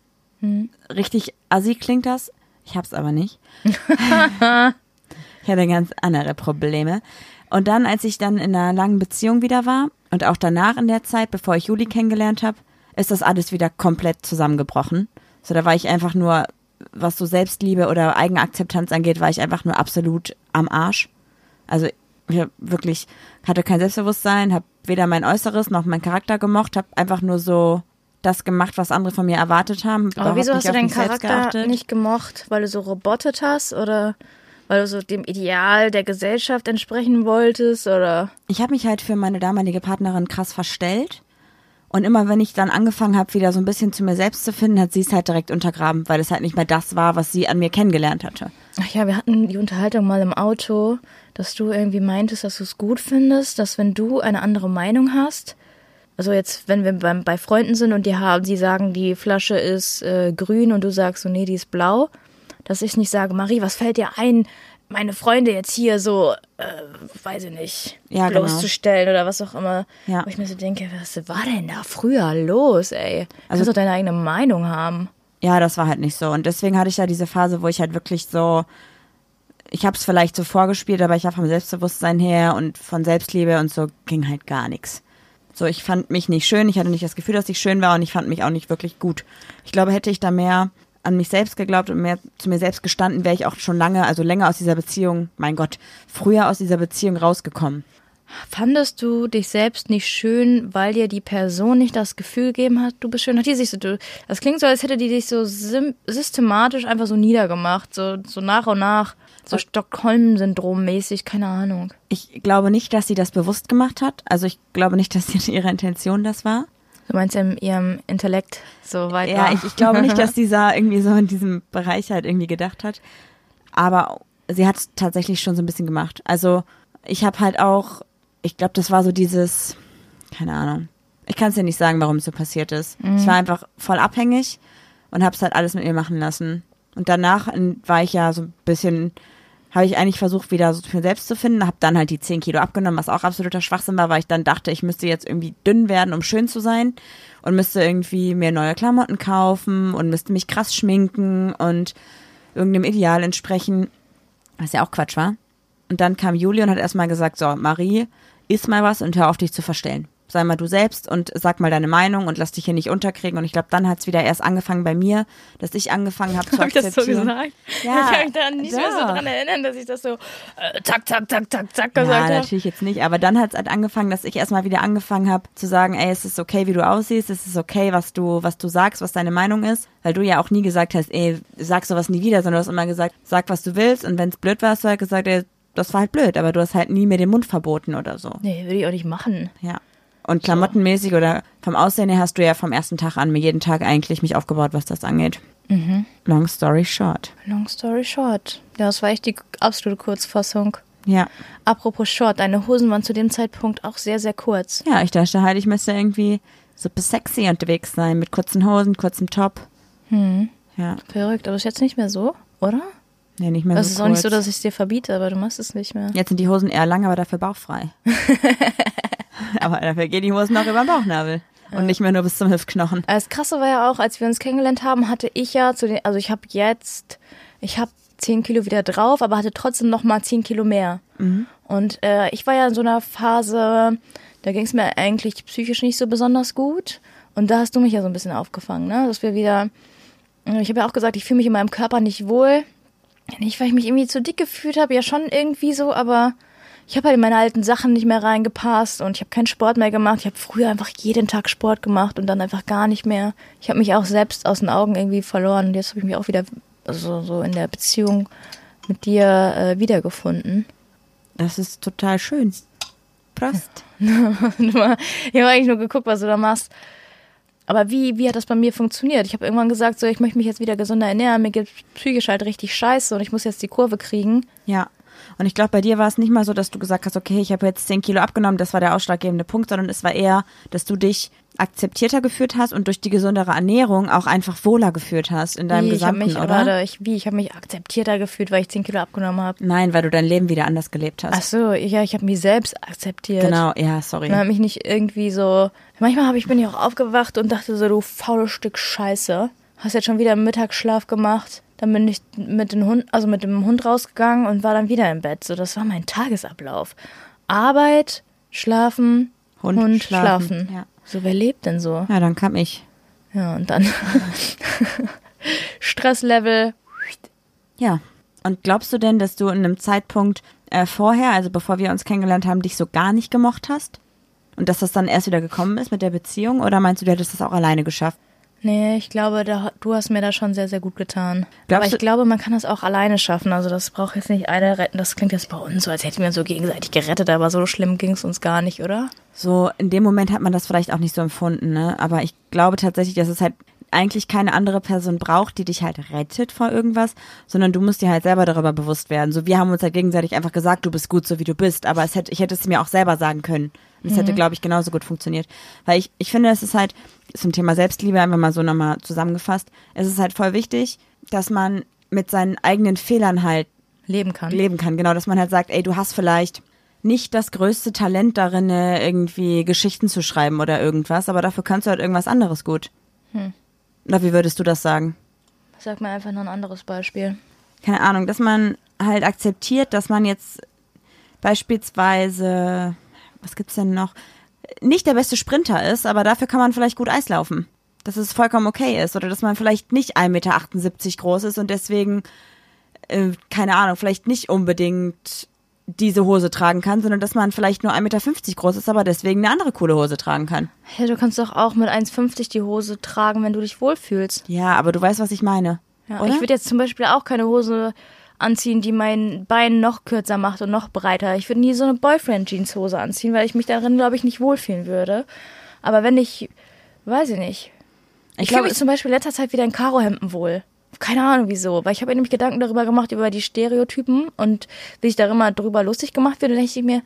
Richtig assi klingt das. Ich hab's aber nicht. ich hatte ganz andere Probleme. Und dann, als ich dann in einer langen Beziehung wieder war und auch danach in der Zeit, bevor ich Juli kennengelernt habe, ist das alles wieder komplett zusammengebrochen. So, da war ich einfach nur, was so Selbstliebe oder Eigenakzeptanz angeht, war ich einfach nur absolut am Arsch. Also ich wirklich hatte kein Selbstbewusstsein, habe weder mein Äußeres noch meinen Charakter gemocht, habe einfach nur so das gemacht, was andere von mir erwartet haben. Aber wieso hast du deinen Charakter nicht gemocht? Weil du so robotet hast oder weil du so dem Ideal der Gesellschaft entsprechen wolltest oder ich habe mich halt für meine damalige Partnerin krass verstellt. Und immer wenn ich dann angefangen habe, wieder so ein bisschen zu mir selbst zu finden, hat sie es halt direkt untergraben, weil es halt nicht mehr das war, was sie an mir kennengelernt hatte. Ach ja, wir hatten die Unterhaltung mal im Auto, dass du irgendwie meintest, dass du es gut findest, dass wenn du eine andere Meinung hast, also jetzt, wenn wir beim, bei Freunden sind und die haben, sie sagen, die Flasche ist äh, grün und du sagst so, nee, die ist blau, dass ich nicht sage, Marie, was fällt dir ein, meine Freunde jetzt hier so, äh, weiß ich nicht, Ja, genau. bloßzustellen oder was auch immer. Ja. Wo ich mir so denke, was war denn da früher los, ey? Du Also- kannst doch deine eigene Meinung haben. Ja, das war halt nicht so. Und deswegen hatte ich ja diese Phase, wo ich halt wirklich so, ich habe es vielleicht so vorgespielt, aber ich war vom Selbstbewusstsein her und von Selbstliebe und so ging halt gar nichts. So, ich fand mich nicht schön, ich hatte nicht das Gefühl, dass ich schön war und ich fand mich auch nicht wirklich gut. Ich glaube, hätte ich da mehr an mich selbst geglaubt und mehr zu mir selbst gestanden, wäre ich auch schon lange, also länger aus dieser Beziehung, mein Gott, früher aus dieser Beziehung rausgekommen. Fandest du dich selbst nicht schön, weil dir die Person nicht das Gefühl gegeben hat, du bist schön? Hat die sich so, das klingt so, als hätte die dich so systematisch einfach so niedergemacht, so, so nach und nach, so Stockholm-Syndrom-mäßig, keine Ahnung. Ich glaube nicht, dass sie das bewusst gemacht hat. Also ich glaube nicht, dass ihre Intention das war. Du meinst in ihrem Intellekt so weit Ja, war. ich, ich glaube nicht, dass dieser irgendwie so in diesem Bereich halt irgendwie gedacht hat. Aber sie hat es tatsächlich schon so ein bisschen gemacht. Also ich habe halt auch, ich glaube, das war so dieses, keine Ahnung. Ich kann es dir nicht sagen, warum es so passiert ist. Ich war einfach voll abhängig und habe es halt alles mit ihr machen lassen. Und danach ähm, war ich ja so ein bisschen habe ich eigentlich versucht, wieder so mir selbst zu finden, habe dann halt die 10 Kilo abgenommen, was auch absoluter Schwachsinn war, weil ich dann dachte, ich müsste jetzt irgendwie dünn werden, um schön zu sein und müsste irgendwie mir neue Klamotten kaufen und müsste mich krass schminken und irgendeinem Ideal entsprechen, was ja auch Quatsch war. Und dann kam Juli und hat erstmal gesagt, so, Marie, iss mal was und hör auf, dich zu verstellen. Sei mal du selbst und sag mal deine Meinung und lass dich hier nicht unterkriegen. Und ich glaube, dann hat es wieder erst angefangen bei mir, dass ich angefangen habe zu Habe ich das so akzeptieren. gesagt? Ja, ich kann mich da nicht mehr so dran erinnern, dass ich das so äh, zack, zack, zack, zack, zack Ja, gesagt habe. natürlich jetzt nicht. Aber dann hat es halt angefangen, dass ich erstmal wieder angefangen habe zu sagen, ey, es ist okay, wie du aussiehst, es ist okay, was du, was du sagst, was deine Meinung ist. Weil du ja auch nie gesagt hast, ey, sag sowas nie wieder, sondern du hast immer gesagt, sag, was du willst. Und wenn es blöd war, hast du halt gesagt, ey, das war halt blöd, aber du hast halt nie mir den Mund verboten oder so. Nee, würde ich auch nicht machen. Ja. Und klamottenmäßig oder vom Aussehen her hast du ja vom ersten Tag an mir jeden Tag eigentlich mich aufgebaut, was das angeht. Long story short. Long story short. Ja, das war echt die absolute Kurzfassung. Ja. Apropos Short, deine Hosen waren zu dem Zeitpunkt auch sehr, sehr kurz. Ja, ich dachte halt, ich müsste irgendwie super sexy unterwegs sein, mit kurzen Hosen, kurzem Top. Hm. Ja. Verrückt, aber ist jetzt nicht mehr so, oder? Nee, nicht mehr Es so ist auch nicht so, kurz. dass ich es dir verbiete, aber du machst es nicht mehr. Jetzt sind die Hosen eher lang, aber dafür bauchfrei. aber dafür gehen die Hosen auch über den Bauchnabel. Und nicht mehr nur bis zum Hüftknochen. Das Krasse war ja auch, als wir uns kennengelernt haben, hatte ich ja zu den, also ich habe jetzt, ich habe 10 Kilo wieder drauf, aber hatte trotzdem noch mal 10 Kilo mehr. Und äh, ich war ja in so einer Phase, da ging es mir eigentlich psychisch nicht so besonders gut. Und da hast du mich ja so ein bisschen aufgefangen, ne? Dass wir wieder, ich habe ja auch gesagt, ich fühle mich in meinem Körper nicht wohl. Nicht, weil ich mich irgendwie zu dick gefühlt habe, ja schon irgendwie so, aber ich habe halt in meine alten Sachen nicht mehr reingepasst und ich habe keinen Sport mehr gemacht. Ich habe früher einfach jeden Tag Sport gemacht und dann einfach gar nicht mehr. Ich habe mich auch selbst aus den Augen irgendwie verloren und jetzt habe ich mich auch wieder also so in der Beziehung mit dir äh, wiedergefunden. Das ist total schön. Prost. ich habe eigentlich nur geguckt, was du da machst. Aber wie, wie hat das bei mir funktioniert? Ich habe irgendwann gesagt, so ich möchte mich jetzt wieder gesünder ernähren, mir geht psychisch halt richtig scheiße und ich muss jetzt die Kurve kriegen. Ja. Und ich glaube, bei dir war es nicht mal so, dass du gesagt hast, okay, ich habe jetzt 10 Kilo abgenommen, das war der ausschlaggebende Punkt, sondern es war eher, dass du dich akzeptierter gefühlt hast und durch die gesündere Ernährung auch einfach wohler gefühlt hast in deinem wie, ich habe Gesamten, mich, oder? warte, ich, wie, ich habe mich akzeptierter gefühlt, weil ich 10 Kilo abgenommen habe. Nein, weil du dein Leben wieder anders gelebt hast. Ach so, ja, ich habe mich selbst akzeptiert. Genau, ja, sorry. Und habe mich nicht irgendwie so. Manchmal habe ich bin ich auch aufgewacht und dachte so, du faules Stück Scheiße. Hast jetzt schon wieder Mittagsschlaf gemacht. Dann bin ich mit dem Hund, also mit dem Hund rausgegangen und war dann wieder im Bett. So, das war mein Tagesablauf. Arbeit, schlafen, Hund, Hund, schlafen, schlafen. ja. So, wer lebt denn so? Ja, dann kam ich. Ja, und dann Stresslevel. Ja. Und glaubst du denn, dass du in einem Zeitpunkt äh, vorher, also bevor wir uns kennengelernt haben, dich so gar nicht gemocht hast? Und dass das dann erst wieder gekommen ist mit der Beziehung? Oder meinst du, du hättest das auch alleine geschafft? Nee, ich glaube, da, du hast mir da schon sehr, sehr gut getan. Glaubst Aber ich glaube, man kann das auch alleine schaffen. Also das braucht jetzt nicht einer retten. Das klingt jetzt bei uns so, als hätten wir uns so gegenseitig gerettet, aber so schlimm ging es uns gar nicht, oder? So, in dem Moment hat man das vielleicht auch nicht so empfunden, ne? Aber ich glaube tatsächlich, dass es halt eigentlich keine andere Person braucht, die dich halt rettet vor irgendwas, sondern du musst dir halt selber darüber bewusst werden. So, wir haben uns halt gegenseitig einfach gesagt, du bist gut, so wie du bist, aber es hätte, ich hätte es mir auch selber sagen können. Und es hätte, glaube ich, genauso gut funktioniert. Weil ich, ich finde, es ist halt zum Thema Selbstliebe einfach mal so nochmal zusammengefasst. Es ist halt voll wichtig, dass man mit seinen eigenen Fehlern halt Leben kann. leben kann. Genau, dass man halt sagt, ey, du hast vielleicht nicht das größte Talent darin, äh, irgendwie Geschichten zu schreiben oder irgendwas, aber dafür kannst du halt irgendwas anderes gut. Hm. Oder wie würdest du das sagen? Sag mir einfach noch ein anderes Beispiel. Keine Ahnung, dass man halt akzeptiert, dass man jetzt beispielsweise, was gibt's denn noch, nicht der beste Sprinter ist, aber dafür kann man vielleicht gut Eis laufen. Dass es vollkommen okay ist. Oder dass man vielleicht nicht 1,78 Meter groß ist und deswegen, äh, keine Ahnung, vielleicht nicht unbedingt diese Hose tragen kann, sondern dass man vielleicht nur 1,50 Meter groß ist, aber deswegen eine andere coole Hose tragen kann. Hey, du kannst doch auch mit 1,50 die Hose tragen, wenn du dich wohlfühlst. Ja, aber du weißt, was ich meine. Ja, ich würde jetzt zum Beispiel auch keine Hose anziehen, die mein Bein noch kürzer macht und noch breiter. Ich würde nie so eine Boyfriend-Jeans-Hose anziehen, weil ich mich darin, glaube ich, nicht wohlfühlen würde. Aber wenn ich, weiß ich nicht. Ich, Ich glaube, mich zum Beispiel letzter Zeit wieder in Karohemden wohl. Keine Ahnung wieso, weil ich habe mir nämlich Gedanken darüber gemacht, über die Stereotypen und wie sich da immer drüber lustig gemacht. Und dann dachte ich mir,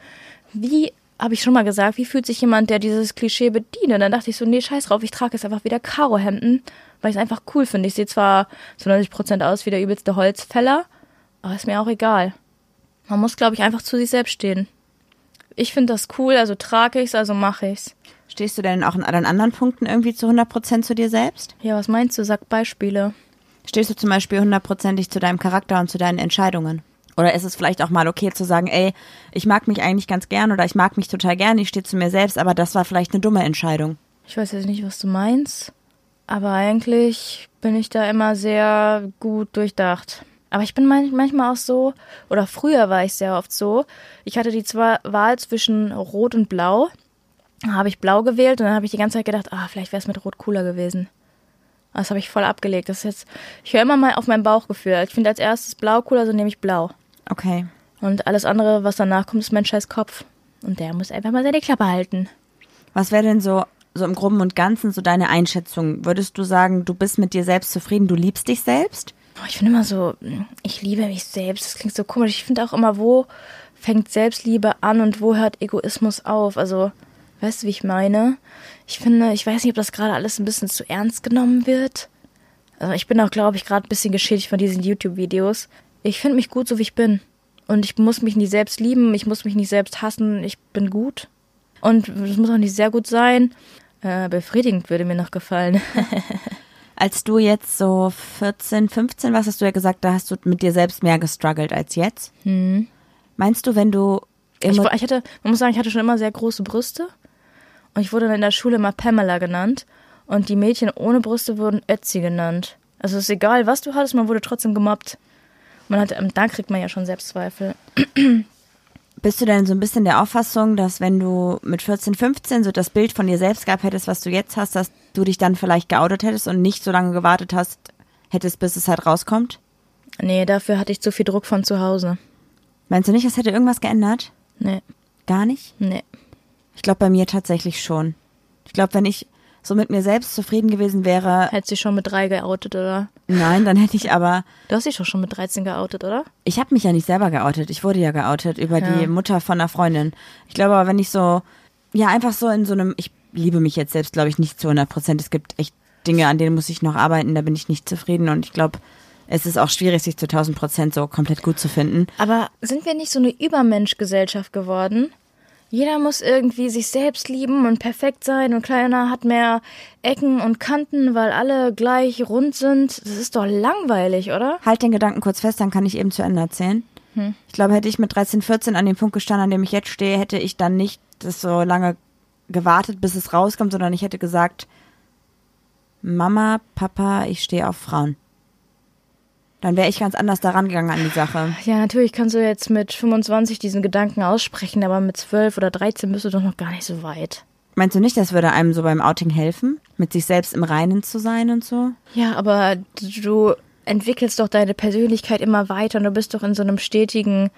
wie, habe ich schon mal gesagt, wie fühlt sich jemand, der dieses Klischee bedient? Und dann dachte ich so, nee, scheiß drauf, ich trage jetzt einfach wieder Karohemden, weil ich es einfach cool finde. Ich sehe zwar zu 90 Prozent aus wie der übelste Holzfäller, aber ist mir auch egal. Man muss, glaube ich, einfach zu sich selbst stehen. Ich finde das cool, also trage ich's, also mache ich's. Stehst du denn auch in allen anderen Punkten irgendwie zu 100% zu dir selbst? Ja, was meinst du? Sag Beispiele. Stehst du zum Beispiel hundertprozentig zu deinem Charakter und zu deinen Entscheidungen? Oder ist es vielleicht auch mal okay zu sagen, ey, ich mag mich eigentlich ganz gern oder ich mag mich total gern, ich stehe zu mir selbst, aber das war vielleicht eine dumme Entscheidung. Ich weiß jetzt nicht, was du meinst, aber eigentlich bin ich da immer sehr gut durchdacht. Aber ich bin manchmal auch so, oder früher war ich sehr oft so, ich hatte die Wahl zwischen Rot und Blau, da habe ich Blau gewählt und dann habe ich die ganze Zeit gedacht, ah, vielleicht wäre es mit Rot cooler gewesen. Das habe ich voll abgelegt. Das ist jetzt, ich höre immer mal auf mein Bauchgefühl. Ich finde als erstes Blau cooler, also nehme ich Blau. Okay. Und alles andere, was danach kommt, ist mein scheiß Kopf. Und der muss einfach mal seine Klappe halten. Was wäre denn so, so im Groben und Ganzen so deine Einschätzung? Würdest du sagen, du bist mit dir selbst zufrieden, du liebst dich selbst? Ich finde immer so, ich liebe mich selbst. Das klingt so komisch. Ich finde auch immer, wo fängt Selbstliebe an und wo hört Egoismus auf? Also, weißt du, wie ich meine? Ich finde, ich weiß nicht, ob das gerade alles ein bisschen zu ernst genommen wird. Also ich bin auch, glaube ich, gerade ein bisschen geschädigt von diesen YouTube-Videos. Ich finde mich gut, so wie ich bin. Und ich muss mich nicht selbst lieben, ich muss mich nicht selbst hassen, ich bin gut. Und es muss auch nicht sehr gut sein. Äh, befriedigend würde mir noch gefallen. als du jetzt so 14, 15 warst, hast du ja gesagt, da hast du mit dir selbst mehr gestruggelt als jetzt. Hm. Meinst du, wenn du ich, ich hatte, man muss sagen, ich hatte schon immer sehr große Brüste. Und ich wurde dann in der Schule immer Pamela genannt. Und die Mädchen ohne Brüste wurden Ötzi genannt. Also es ist egal, was du hattest, man wurde trotzdem gemobbt. Man hat, ähm, da kriegt man ja schon Selbstzweifel. Bist du denn so ein bisschen der Auffassung, dass wenn du mit 14, 15 so das Bild von dir selbst gehabt hättest, was du jetzt hast, dass du dich dann vielleicht geoutet hättest und nicht so lange gewartet hast, hättest, bis es halt rauskommt? Nee, dafür hatte ich zu viel Druck von zu Hause. Meinst du nicht, das hätte irgendwas geändert? Nee. Gar nicht? Nee. Ich glaube bei mir tatsächlich schon. Ich glaube, wenn ich so mit mir selbst zufrieden gewesen wäre. Hättest du schon mit drei geoutet, oder? Nein, dann hätte ich aber. Du hast dich doch schon mit 13 geoutet, oder? Ich habe mich ja nicht selber geoutet. Ich wurde ja geoutet über ja. die Mutter von einer Freundin. Ich glaube aber, wenn ich so, ja, einfach so in so einem, ich liebe mich jetzt selbst, glaube ich, nicht zu 100 Prozent. Es gibt echt Dinge, an denen muss ich noch arbeiten, da bin ich nicht zufrieden und ich glaube, es ist auch schwierig, sich zu 1000 Prozent so komplett gut zu finden. Aber sind wir nicht so eine Übermenschgesellschaft geworden? Jeder muss irgendwie sich selbst lieben und perfekt sein und keiner hat mehr Ecken und Kanten, weil alle gleich rund sind. Das ist doch langweilig, oder? Halt den Gedanken kurz fest, dann kann ich eben zu Ende erzählen. Hm. Ich glaube, hätte ich mit 13, 14 an dem Punkt gestanden, an dem ich jetzt stehe, hätte ich dann nicht das so lange gewartet, bis es rauskommt, sondern ich hätte gesagt, Mama, Papa, ich stehe auf Frauen dann wäre ich ganz anders daran gegangen an die Sache. Ja, natürlich kannst du jetzt mit 25 diesen Gedanken aussprechen, aber mit 12 oder 13 bist du doch noch gar nicht so weit. Meinst du nicht, das würde einem so beim Outing helfen, mit sich selbst im Reinen zu sein und so? Ja, aber du entwickelst doch deine Persönlichkeit immer weiter und du bist doch in so einem stetigen,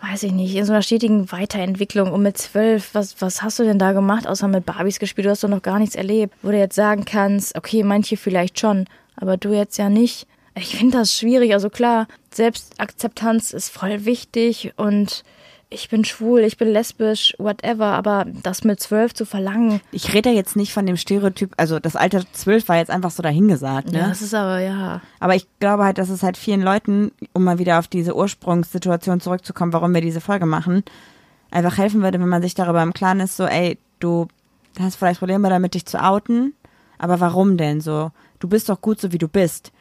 weiß ich nicht, in so einer stetigen Weiterentwicklung. Und mit zwölf, was, was hast du denn da gemacht, außer mit Barbies gespielt? Du hast doch noch gar nichts erlebt, wo du jetzt sagen kannst, okay, manche vielleicht schon, aber du jetzt ja nicht. Ich finde das schwierig. Also klar, Selbstakzeptanz ist voll wichtig und ich bin schwul, ich bin lesbisch, whatever, aber das mit zwölf zu verlangen. Ich rede jetzt nicht von dem Stereotyp, also das Alter zwölf war jetzt einfach so dahingesagt, ne? Ja, das ist aber, ja. Aber ich glaube halt, dass es halt vielen Leuten, um mal wieder auf diese Ursprungssituation zurückzukommen, warum wir diese Folge machen, einfach helfen würde, wenn man sich darüber im Klaren ist, so, ey, du hast vielleicht Probleme damit, dich zu outen, aber warum denn so? Du bist doch gut so, wie du bist.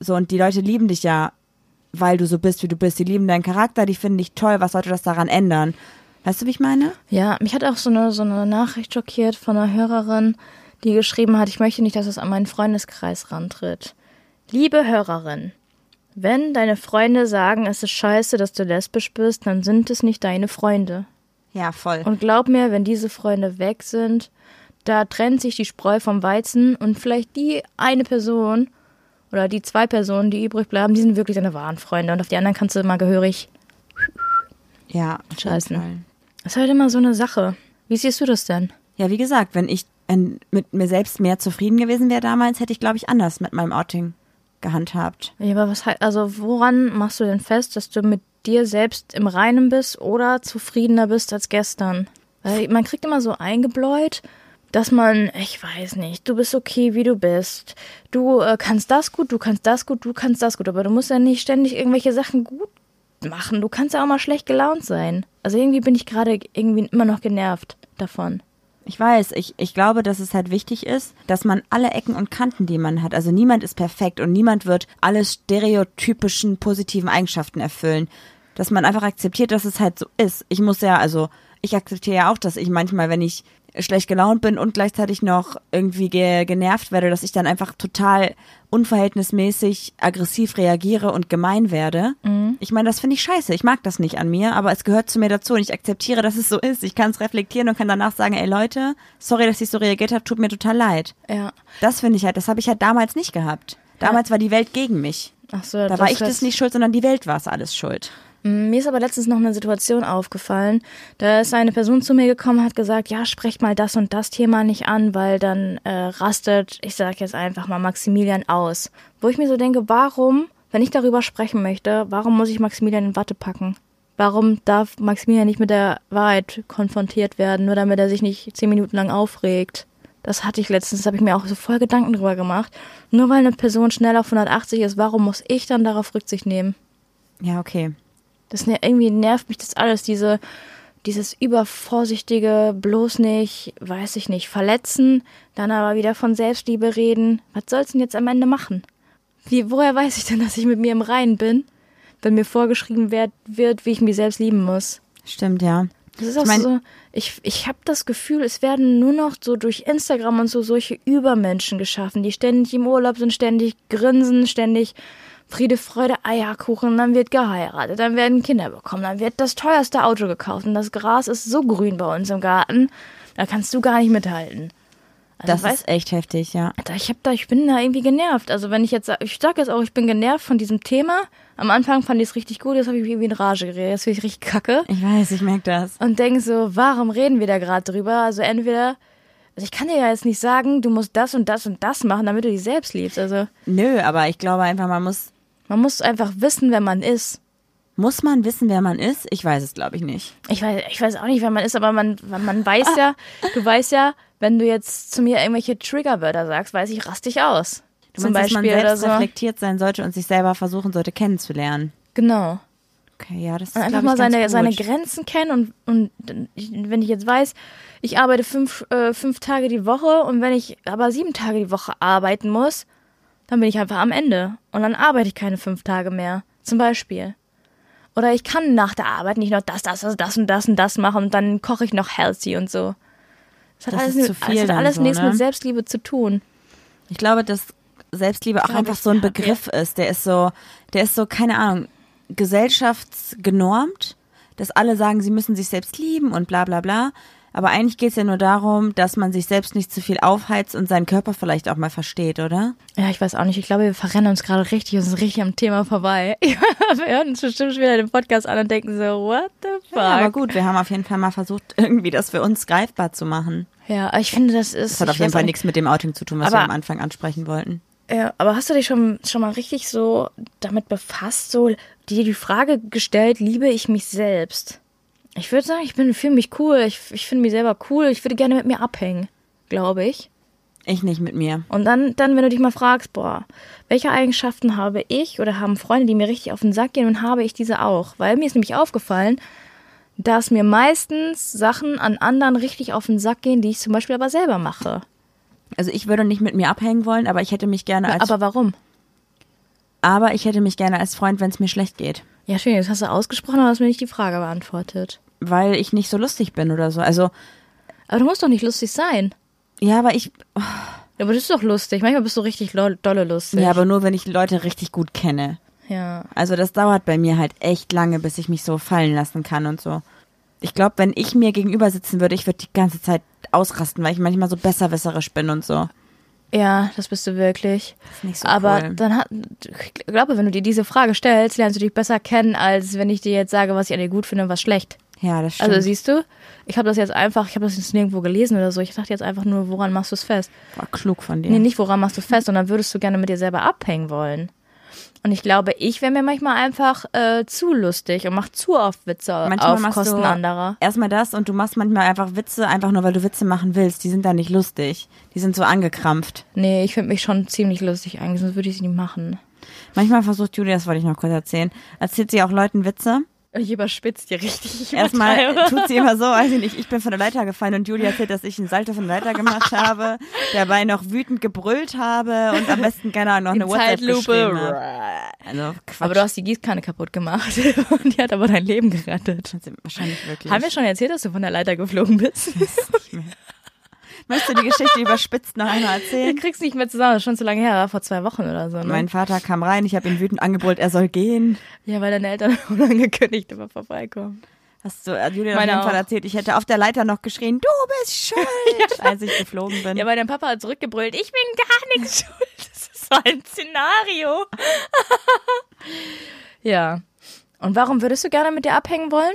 So, und die Leute lieben dich ja, weil du so bist, wie du bist. Die lieben deinen Charakter, die finden dich toll. Was sollte das daran ändern? Weißt du, wie ich meine? Ja, mich hat auch so eine, so eine Nachricht schockiert von einer Hörerin, die geschrieben hat, ich möchte nicht, dass es an meinen Freundeskreis rantritt. Liebe Hörerin, wenn deine Freunde sagen, es ist scheiße, dass du lesbisch bist, dann sind es nicht deine Freunde. Ja, voll. Und glaub mir, wenn diese Freunde weg sind, da trennt sich die Spreu vom Weizen und vielleicht die eine Person oder die zwei Personen, die übrig bleiben, die sind wirklich deine wahren Freunde. Und auf die anderen kannst du immer gehörig ja, scheißen. Das ist halt immer so eine Sache. Wie siehst du das denn? Ja, wie gesagt, wenn ich mit mir selbst mehr zufrieden gewesen wäre damals, hätte ich, glaube ich, anders mit meinem Outing gehandhabt. Ja, aber was halt, also woran machst du denn fest, dass du mit dir selbst im Reinen bist oder zufriedener bist als gestern? Weil man kriegt immer so eingebläut, dass man, ich weiß nicht, du bist okay, wie du bist. Du äh, kannst das gut, du kannst das gut, du kannst das gut, aber du musst ja nicht ständig irgendwelche Sachen gut machen. Du kannst ja auch mal schlecht gelaunt sein. Also irgendwie bin ich gerade irgendwie immer noch genervt davon. Ich weiß, ich, ich glaube, dass es halt wichtig ist, dass man alle Ecken und Kanten, die man hat, also niemand ist perfekt und niemand wird alle stereotypischen positiven Eigenschaften erfüllen. Dass man einfach akzeptiert, dass es halt so ist. Ich muss ja, also ich akzeptiere ja auch, dass ich manchmal, wenn ich schlecht gelaunt bin und gleichzeitig noch irgendwie ge genervt werde, dass ich dann einfach total unverhältnismäßig aggressiv reagiere und gemein werde. Mhm. Ich meine, das finde ich scheiße. Ich mag das nicht an mir, aber es gehört zu mir dazu und ich akzeptiere, dass es so ist. Ich kann es reflektieren und kann danach sagen, ey Leute, sorry, dass ich so reagiert habe, tut mir total leid. Ja. Das finde ich halt, das habe ich halt damals nicht gehabt. Damals ja. war die Welt gegen mich. Ach so, da war ich das nicht schuld, sondern die Welt war es alles schuld. Mir ist aber letztens noch eine Situation aufgefallen. Da ist eine Person zu mir gekommen, hat gesagt, ja, sprecht mal das und das Thema nicht an, weil dann äh, rastet, ich sage jetzt einfach mal Maximilian aus. Wo ich mir so denke, warum, wenn ich darüber sprechen möchte, warum muss ich Maximilian in Watte packen? Warum darf Maximilian nicht mit der Wahrheit konfrontiert werden, nur damit er sich nicht zehn Minuten lang aufregt? Das hatte ich letztens, habe ich mir auch so voll Gedanken drüber gemacht. Nur weil eine Person schnell auf 180 ist, warum muss ich dann darauf Rücksicht nehmen? Ja, okay. Das ne, irgendwie nervt mich das alles, diese, dieses übervorsichtige, bloß nicht, weiß ich nicht, verletzen, dann aber wieder von Selbstliebe reden. Was soll's denn jetzt am Ende machen? Wie, woher weiß ich denn, dass ich mit mir im Reinen bin, wenn mir vorgeschrieben wird, wird wie ich mich selbst lieben muss? Stimmt, ja. Das ist auch ich mein, so, ich, ich habe das Gefühl, es werden nur noch so durch Instagram und so solche Übermenschen geschaffen, die ständig im Urlaub sind, ständig grinsen, ständig Friede, Freude, Eierkuchen, dann wird geheiratet, dann werden Kinder bekommen, dann wird das teuerste Auto gekauft und das Gras ist so grün bei uns im Garten, da kannst du gar nicht mithalten. Also, das weißt, ist echt heftig, ja. Ich hab da, ich bin da irgendwie genervt. Also wenn ich jetzt, ich sag jetzt auch, ich bin genervt von diesem Thema. Am Anfang fand ich es richtig gut, jetzt habe ich mich irgendwie in Rage geredet. Jetzt finde ich richtig kacke. Ich weiß, ich merke das. Und denke so, warum reden wir da gerade drüber? Also entweder also ich kann dir ja jetzt nicht sagen, du musst das und das und das machen, damit du dich selbst liebst. Also Nö, aber ich glaube einfach, man muss man muss einfach wissen, wer man ist. Muss man wissen, wer man ist? Ich weiß es, glaube ich, nicht. Ich weiß, ich weiß auch nicht, wer man ist, aber man, man weiß ja, du weißt ja, wenn du jetzt zu mir irgendwelche Triggerwörter sagst, weiß ich, raste dich aus. Du Zum meinst, Beispiel dass man selbst so. reflektiert sein sollte und sich selber versuchen sollte kennenzulernen. Genau. Okay, ja, das ist und einfach mal seine, seine Grenzen kennen und, und wenn ich jetzt weiß, ich arbeite fünf, äh, fünf Tage die Woche und wenn ich aber sieben Tage die Woche arbeiten muss, dann bin ich einfach am Ende und dann arbeite ich keine fünf Tage mehr, zum Beispiel. Oder ich kann nach der Arbeit nicht noch das, das, das, das und das und das machen und dann koche ich noch healthy und so. Das hat das alles, ist zu viel das hat alles so, nichts ne? mit Selbstliebe zu tun. Ich glaube, dass Selbstliebe auch einfach so ein ja, Begriff ist. Der ist so, der ist so, keine Ahnung, gesellschaftsgenormt, dass alle sagen, sie müssen sich selbst lieben und bla bla bla. Aber eigentlich geht es ja nur darum, dass man sich selbst nicht zu viel aufheizt und seinen Körper vielleicht auch mal versteht, oder? Ja, ich weiß auch nicht. Ich glaube, wir verrennen uns gerade richtig und sind richtig am Thema vorbei. wir hören uns bestimmt schon wieder den Podcast an und denken so, what the fuck? Ja, aber gut, wir haben auf jeden Fall mal versucht, irgendwie das für uns greifbar zu machen. Ja, ich finde, das ist. Das hat auf jeden Fall nichts mit dem Outing zu tun, was wir am Anfang ansprechen wollten. Ja, aber hast du dich schon, schon mal richtig so damit befasst, so dir die Frage gestellt, liebe ich mich selbst? Ich würde sagen, ich bin fühle mich cool, ich, ich finde mich selber cool, ich würde gerne mit mir abhängen, glaube ich. Ich nicht mit mir. Und dann, dann, wenn du dich mal fragst, boah, welche Eigenschaften habe ich oder haben Freunde, die mir richtig auf den Sack gehen und habe ich diese auch? Weil mir ist nämlich aufgefallen, dass mir meistens Sachen an anderen richtig auf den Sack gehen, die ich zum Beispiel aber selber mache. Also ich würde nicht mit mir abhängen wollen, aber ich hätte mich gerne als aber warum? aber ich hätte mich gerne als Freund, wenn es mir schlecht geht. Ja, schön, das hast du ausgesprochen, aber hast mir nicht die Frage beantwortet. Weil ich nicht so lustig bin oder so. Also, Aber du musst doch nicht lustig sein. ja, aber ich. Ja, aber das ist doch lustig. Manchmal bist du richtig dolle lustig. Ja, aber nur wenn ich Leute richtig gut kenne. Ja. Also das dauert bei mir halt echt lange, bis ich mich so fallen lassen kann und so. Ich glaube, wenn ich mir gegenüber sitzen würde, ich würde die ganze Zeit ausrasten, weil ich manchmal so besserwisserisch bin und so. Ja, das bist du wirklich. ist nicht so Aber cool. dann hat, ich glaube, wenn du dir diese Frage stellst, lernst du dich besser kennen, als wenn ich dir jetzt sage, was ich an dir gut finde und was schlecht. Ja, das stimmt. Also siehst du, ich habe das jetzt einfach, ich habe das jetzt nirgendwo gelesen oder so. Ich dachte jetzt einfach nur, woran machst du es fest? War klug von dir. Nee, nicht woran machst du fest, sondern würdest du gerne mit dir selber abhängen wollen. Und ich glaube, ich wäre mir manchmal einfach äh, zu lustig und mache zu oft Witze Manchmal auf machst Kosten du anderer. erstmal das und du machst manchmal einfach Witze, einfach nur weil du Witze machen willst. Die sind dann nicht lustig. Die sind so angekrampft. Nee, ich finde mich schon ziemlich lustig eigentlich, sonst würde ich sie nicht machen. Manchmal versucht Julia, das wollte ich noch kurz erzählen, erzählt sie auch Leuten Witze. Ich überspitze die richtig. Ich Erstmal tut sie immer so, weiß ich nicht, ich bin von der Leiter gefallen und Julia erzählt, dass ich einen Salto von der Leiter gemacht habe, dabei noch wütend gebrüllt habe und am besten, keine Ahnung, noch eine In WhatsApp geschrieben Zeitlupe. habe. Also Quatsch. Aber du hast die Gießkanne kaputt gemacht und die hat aber dein Leben gerettet. wahrscheinlich wirklich. Haben wir schon erzählt, dass du von der Leiter geflogen bist? Möchtest du die Geschichte überspitzt noch einmal Du erzählen? kriegst nicht mehr zusammen, das ist schon zu lange her, vor zwei Wochen oder so. Ne? Mein Vater kam rein, ich habe ihn wütend angebrüllt, er soll gehen. ja, weil deine Eltern unangekündigt immer vorbeikommen. Hast du äh, Julia auf Meine jeden Fall auch. erzählt, ich hätte auf der Leiter noch geschrien, du bist schuld, als ich geflogen bin. Ja, weil dein Papa hat zurückgebrüllt, ich bin gar nichts schuld. Das ist so ein Szenario. ja. Und warum würdest du gerne mit dir abhängen wollen?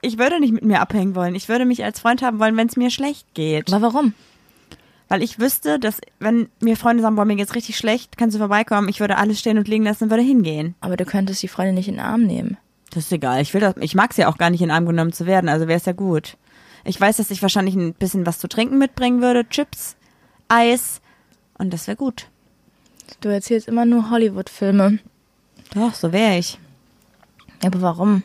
Ich würde nicht mit mir abhängen wollen. Ich würde mich als Freund haben wollen, wenn es mir schlecht geht. Aber warum? Weil ich wüsste, dass wenn mir Freunde sagen, boah, mir geht's richtig schlecht, kannst du vorbeikommen, ich würde alles stehen und liegen lassen und würde hingehen. Aber du könntest die Freundin nicht in den Arm nehmen. Das ist egal. Ich will das, ich mag's ja auch gar nicht in den Arm genommen zu werden, also wäre es ja gut. Ich weiß, dass ich wahrscheinlich ein bisschen was zu trinken mitbringen würde, Chips, Eis und das wäre gut. Du erzählst immer nur Hollywood-Filme. Doch, so wäre ich. Aber warum?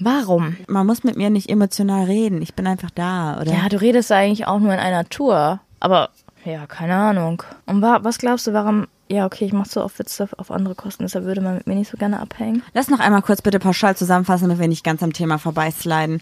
Warum? Man muss mit mir nicht emotional reden. Ich bin einfach da, oder? Ja, du redest eigentlich auch nur in einer Tour. Aber, ja, keine Ahnung. Und wa was glaubst du, warum... Ja, okay, ich mach so oft Witze auf andere Kosten, deshalb würde man mit mir nicht so gerne abhängen. Lass noch einmal kurz bitte pauschal zusammenfassen, damit wir nicht ganz am Thema vorbeisliden.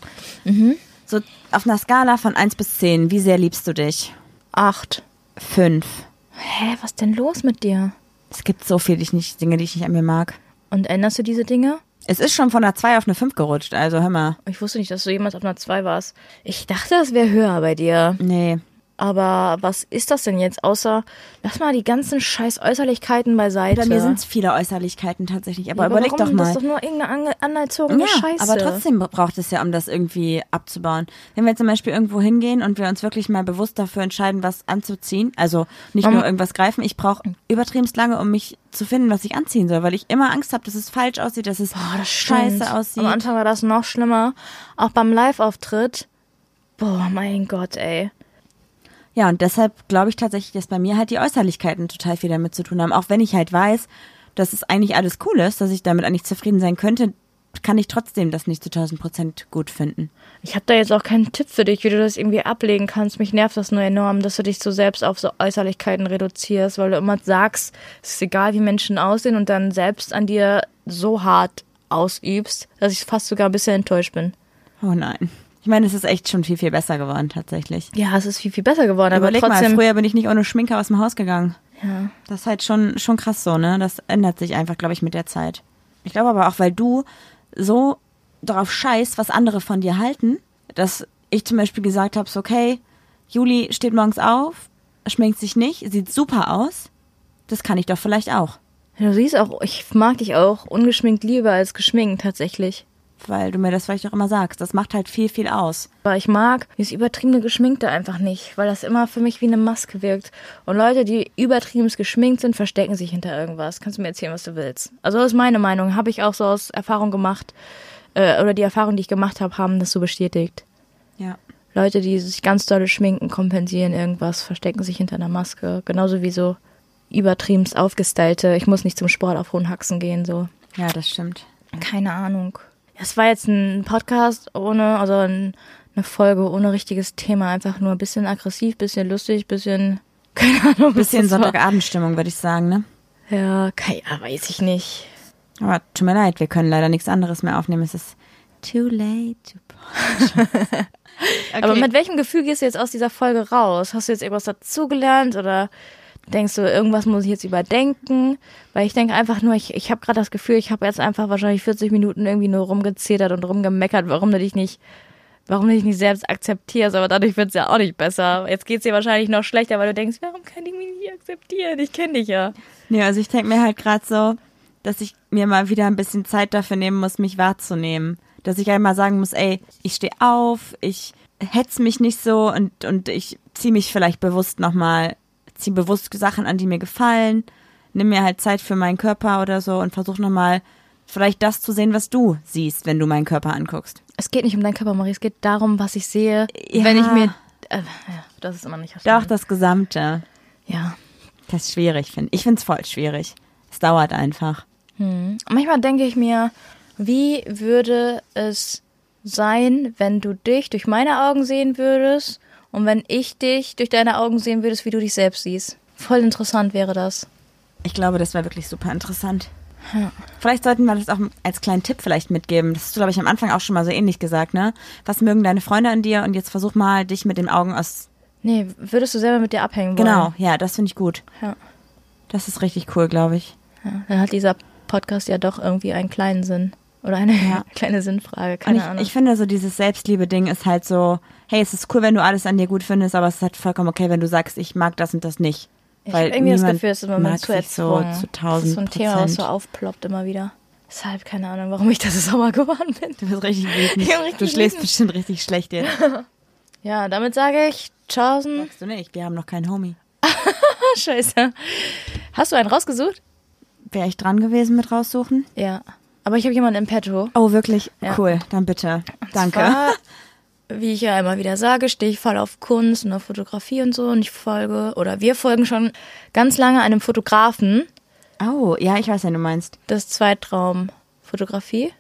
So auf einer Skala von 1 bis 10, wie sehr liebst du dich? Acht. 5. Hä, was denn los mit dir? Es gibt so viele Dinge, die ich nicht an mir mag. Und änderst du diese Dinge? Es ist schon von einer 2 auf eine 5 gerutscht, also hör mal. Ich wusste nicht, dass du jemals auf einer 2 warst. Ich dachte, das wäre höher bei dir. Nee. Aber was ist das denn jetzt, außer, lass mal die ganzen scheiß Äußerlichkeiten beiseite. Bei mir sind es viele Äußerlichkeiten tatsächlich, aber Ja, überleg warum? doch mal. Das ist doch nur irgendeine anerzogene ja, Scheiße. aber trotzdem braucht es ja, um das irgendwie abzubauen. Wenn wir zum Beispiel irgendwo hingehen und wir uns wirklich mal bewusst dafür entscheiden, was anzuziehen, also nicht Um- nur irgendwas greifen, ich brauche übertriebenst lange, um mich zu finden, was ich anziehen soll, weil ich immer Angst habe, dass es falsch aussieht, dass es Boah, das scheiße stimmt. aussieht. Am Anfang war das noch schlimmer. Auch beim Live-Auftritt. Boah, mein Gott, ey. Ja, und deshalb glaube ich tatsächlich, dass bei mir halt die Äußerlichkeiten total viel damit zu tun haben. Auch wenn ich halt weiß, dass es eigentlich alles cool ist, dass ich damit eigentlich zufrieden sein könnte, kann ich trotzdem das nicht zu 1000 Prozent gut finden. Ich habe da jetzt auch keinen Tipp für dich, wie du das irgendwie ablegen kannst. Mich nervt das nur enorm, dass du dich so selbst auf so Äußerlichkeiten reduzierst, weil du immer sagst, es ist egal, wie Menschen aussehen und dann selbst an dir so hart ausübst, dass ich fast sogar ein bisschen enttäuscht bin. Oh nein. Ich meine, es ist echt schon viel, viel besser geworden, tatsächlich. Ja, es ist viel, viel besser geworden, aber Überleg trotzdem. mal, früher bin ich nicht ohne Schminke aus dem Haus gegangen. ja. Das ist halt schon, schon krass so, ne? Das ändert sich einfach, glaube ich, mit der Zeit. Ich glaube aber auch, weil du so darauf scheißt, was andere von dir halten, dass ich zum Beispiel gesagt habe, so, okay, Juli steht morgens auf, schminkt sich nicht, sieht super aus. Das kann ich doch vielleicht auch. Du siehst auch, ich mag dich auch ungeschminkt lieber als geschminkt tatsächlich. Weil du mir das vielleicht auch immer sagst. Das macht halt viel, viel aus. Aber ich mag dieses übertriebene Geschminkte einfach nicht, weil das immer für mich wie eine Maske wirkt. Und Leute, die übertrieben geschminkt sind, verstecken sich hinter irgendwas. Kannst du mir erzählen, was du willst. Also das ist meine Meinung. Habe ich auch so aus Erfahrung gemacht. Äh, oder die Erfahrungen, die ich gemacht habe, haben das so bestätigt. Ja. Leute, die sich ganz dolle schminken, kompensieren irgendwas, verstecken sich hinter einer Maske. Genauso wie so übertriebenst aufgestylte, ich muss nicht zum Sport auf hohen Haxen gehen, so. Ja, das stimmt. Keine Ahnung. Das war jetzt ein Podcast ohne, also ein, eine Folge ohne richtiges Thema. Einfach nur ein bisschen aggressiv, bisschen lustig, bisschen, keine Ahnung. was Bisschen. Sonntagabendstimmung, würde ich sagen, ne? Ja, keine, ja, weiß ich nicht. Aber tut mir leid, wir können leider nichts anderes mehr aufnehmen. Es ist too late to okay. Aber mit welchem Gefühl gehst du jetzt aus dieser Folge raus? Hast du jetzt irgendwas dazugelernt oder denkst du, irgendwas muss ich jetzt überdenken? Weil ich denke einfach nur, ich, ich habe gerade das Gefühl, ich habe jetzt einfach wahrscheinlich 40 Minuten irgendwie nur rumgezetert und rumgemeckert, warum du dich nicht, warum du dich nicht selbst akzeptierst, aber dadurch wird's ja auch nicht besser. Jetzt geht's dir wahrscheinlich noch schlechter, weil du denkst, warum kann ich mich nicht akzeptieren? Ich kenne dich ja. Nee, also ich denke mir halt gerade so, dass ich mir mal wieder ein bisschen Zeit dafür nehmen muss, mich wahrzunehmen. Dass ich einmal sagen muss, ey, ich stehe auf, ich hetz mich nicht so und, und ich ziehe mich vielleicht bewusst nochmal, ziehe bewusst Sachen an, die mir gefallen, nimm mir halt Zeit für meinen Körper oder so und versuch nochmal vielleicht das zu sehen, was du siehst, wenn du meinen Körper anguckst. Es geht nicht um deinen Körper, Marie, es geht darum, was ich sehe, Ja. wenn ich mir. Äh, ja, das ist immer nicht Doch, das Gesamte. Ja. Das ist schwierig, finde ich. Ich finde es voll schwierig. Es dauert einfach. Hm. Manchmal denke ich mir, wie würde es sein, wenn du dich durch meine Augen sehen würdest und wenn ich dich durch deine Augen sehen würdest, wie du dich selbst siehst. Voll interessant wäre das. Ich glaube, das wäre wirklich super interessant. Ja. Vielleicht sollten wir das auch als kleinen Tipp vielleicht mitgeben. Das hast du, glaube ich, am Anfang auch schon mal so ähnlich gesagt, ne? Was mögen deine Freunde an dir? Und jetzt versuch mal, dich mit den Augen aus. Nee, würdest du selber mit dir abhängen wollen? Genau, ja, das finde ich gut. Ja. Das ist richtig cool, glaube ich. ja. Dann hat dieser Podcast ja doch irgendwie einen kleinen Sinn. Oder eine Ja. kleine Sinnfrage, keine ich, Ahnung. ich finde, so dieses Selbstliebe-Ding ist halt so, hey, es ist cool, wenn du alles an dir gut findest, aber es ist halt vollkommen okay, wenn du sagst, ich mag das und das nicht. Ich Weil habe irgendwie das Gefühl, es ist im Moment mag zu sich so erzwungen. zu das ist so ein 1000 Thema, was so aufploppt immer wieder. Deshalb keine Ahnung, warum ich da so sauer geworden bin. Du bist richtig wütend. Du schläfst bestimmt richtig schlecht jetzt. Ja, damit sage ich Tschaußen. Sagst du nicht, wir haben noch keinen Homie. Scheiße. Hast du einen rausgesucht? Wäre ich dran gewesen mit raussuchen? Ja. Aber ich habe jemanden im Petto. Oh, wirklich? Ja. Cool, dann bitte. Danke. Zwar, wie ich ja immer wieder sage, stehe ich voll auf Kunst und auf Fotografie und so. Und ich folge, oder wir folgen schon ganz lange einem Fotografen. Oh, ja, ich weiß, wen du meinst. Das ist Zweitraumfotografie.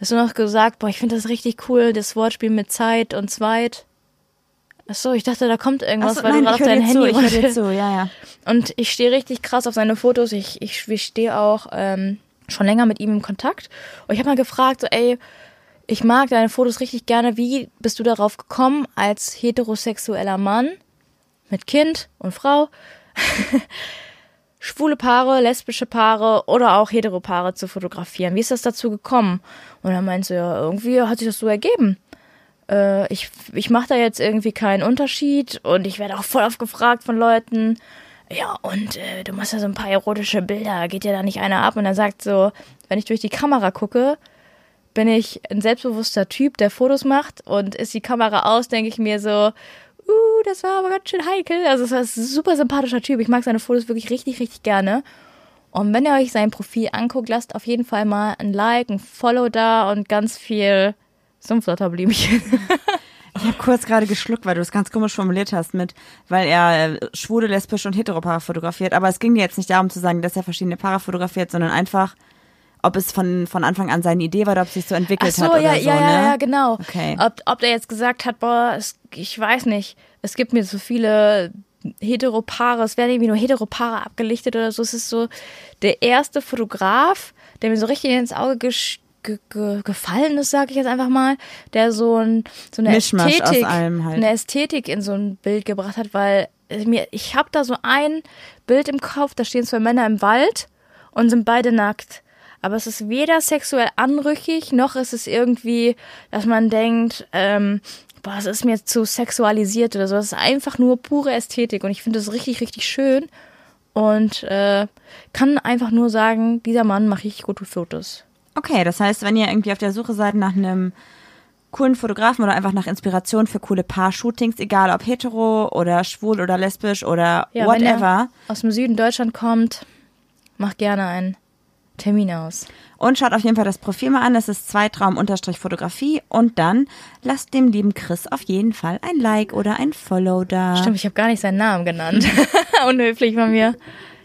Hast du noch gesagt, boah, ich finde das richtig cool, das Wortspiel mit Zeit und Zweit. Ach so, ich dachte, da kommt irgendwas, Achso, weil nein, du gerade auf dein dir zu, Handy ich zu, ja, ja. Und ich stehe richtig krass auf seine Fotos. Ich, ich, ich stehe auch ähm, schon länger mit ihm in Kontakt. Und ich habe mal gefragt, so, ey, ich mag deine Fotos richtig gerne. Wie bist du darauf gekommen, als heterosexueller Mann mit Kind und Frau, schwule Paare, lesbische Paare oder auch Heteropaare zu fotografieren? Wie ist das dazu gekommen? Und er meinte, ja, irgendwie hat sich das so ergeben äh, ich, ich mache da jetzt irgendwie keinen Unterschied und ich werde auch voll oft gefragt von Leuten, ja, und äh, du machst ja so ein paar erotische Bilder, geht dir da nicht einer ab? Und er sagt so, wenn ich durch die Kamera gucke, bin ich ein selbstbewusster Typ, der Fotos macht und ist die Kamera aus, denke ich mir so, uh, das war aber ganz schön heikel. Also es ist ein super sympathischer Typ. Ich mag seine Fotos wirklich richtig, richtig gerne. Und wenn ihr euch sein Profil anguckt, lasst auf jeden Fall mal ein Like, ein Follow da und ganz viel Sumpflotterblümchen. Ich habe kurz gerade geschluckt, weil du es ganz komisch formuliert hast mit, weil er äh, schwule, lesbische und heteropaare fotografiert. Aber es ging dir jetzt nicht darum zu sagen, dass er verschiedene Paare fotografiert, sondern einfach, ob es von, von Anfang an seine Idee war oder ob es sich so entwickelt so, hat oder ja, so, ja, ne? ja, ja, genau. Okay. Ob, ob der jetzt gesagt hat, boah, es, ich weiß nicht, es gibt mir so viele Heteropaare, es werden irgendwie nur Heteropaare abgelichtet oder so. Es ist so der erste Fotograf, der mir so richtig ins Auge gesch- ge ge gefallen ist, sage ich jetzt einfach mal, der so, ein, so eine Mischmasch Ästhetik, halt. eine Ästhetik in so ein Bild gebracht hat, weil es mir, ich habe da so ein Bild im Kopf, da stehen zwei Männer im Wald und sind beide nackt. Aber es ist weder sexuell anrüchig, noch ist es irgendwie, dass man denkt, ähm, boah, es ist mir zu sexualisiert oder so. Es ist einfach nur pure Ästhetik und ich finde das richtig, richtig schön. Und äh, kann einfach nur sagen, dieser Mann macht richtig gute Fotos. Okay, das heißt, wenn ihr irgendwie auf der Suche seid nach einem coolen Fotografen oder einfach nach Inspiration für coole Paar-Shootings, egal ob hetero oder schwul oder lesbisch oder Ja, wenn whatever. er aus dem Süden Deutschland kommt, macht gerne einen Termin aus. Und schaut auf jeden Fall das Profil mal an. Das ist Zweitraum-Fotografie. Und dann lasst dem lieben Chris auf jeden Fall ein Like oder ein Follow da. Stimmt, ich habe gar nicht seinen Namen genannt. Unhöflich von mir.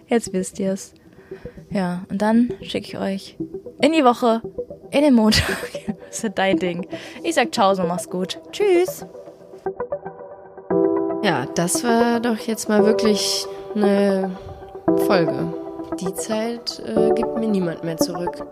Jetzt wisst ihr es. Ja, und dann schicke ich euch in die Woche, in den Montag. Das ist dein Ding. Ich sag Ciao, so mach's gut. Tschüss. Ja, das war doch jetzt mal wirklich eine Folge. Die Zeit äh, gibt mir niemand mehr zurück.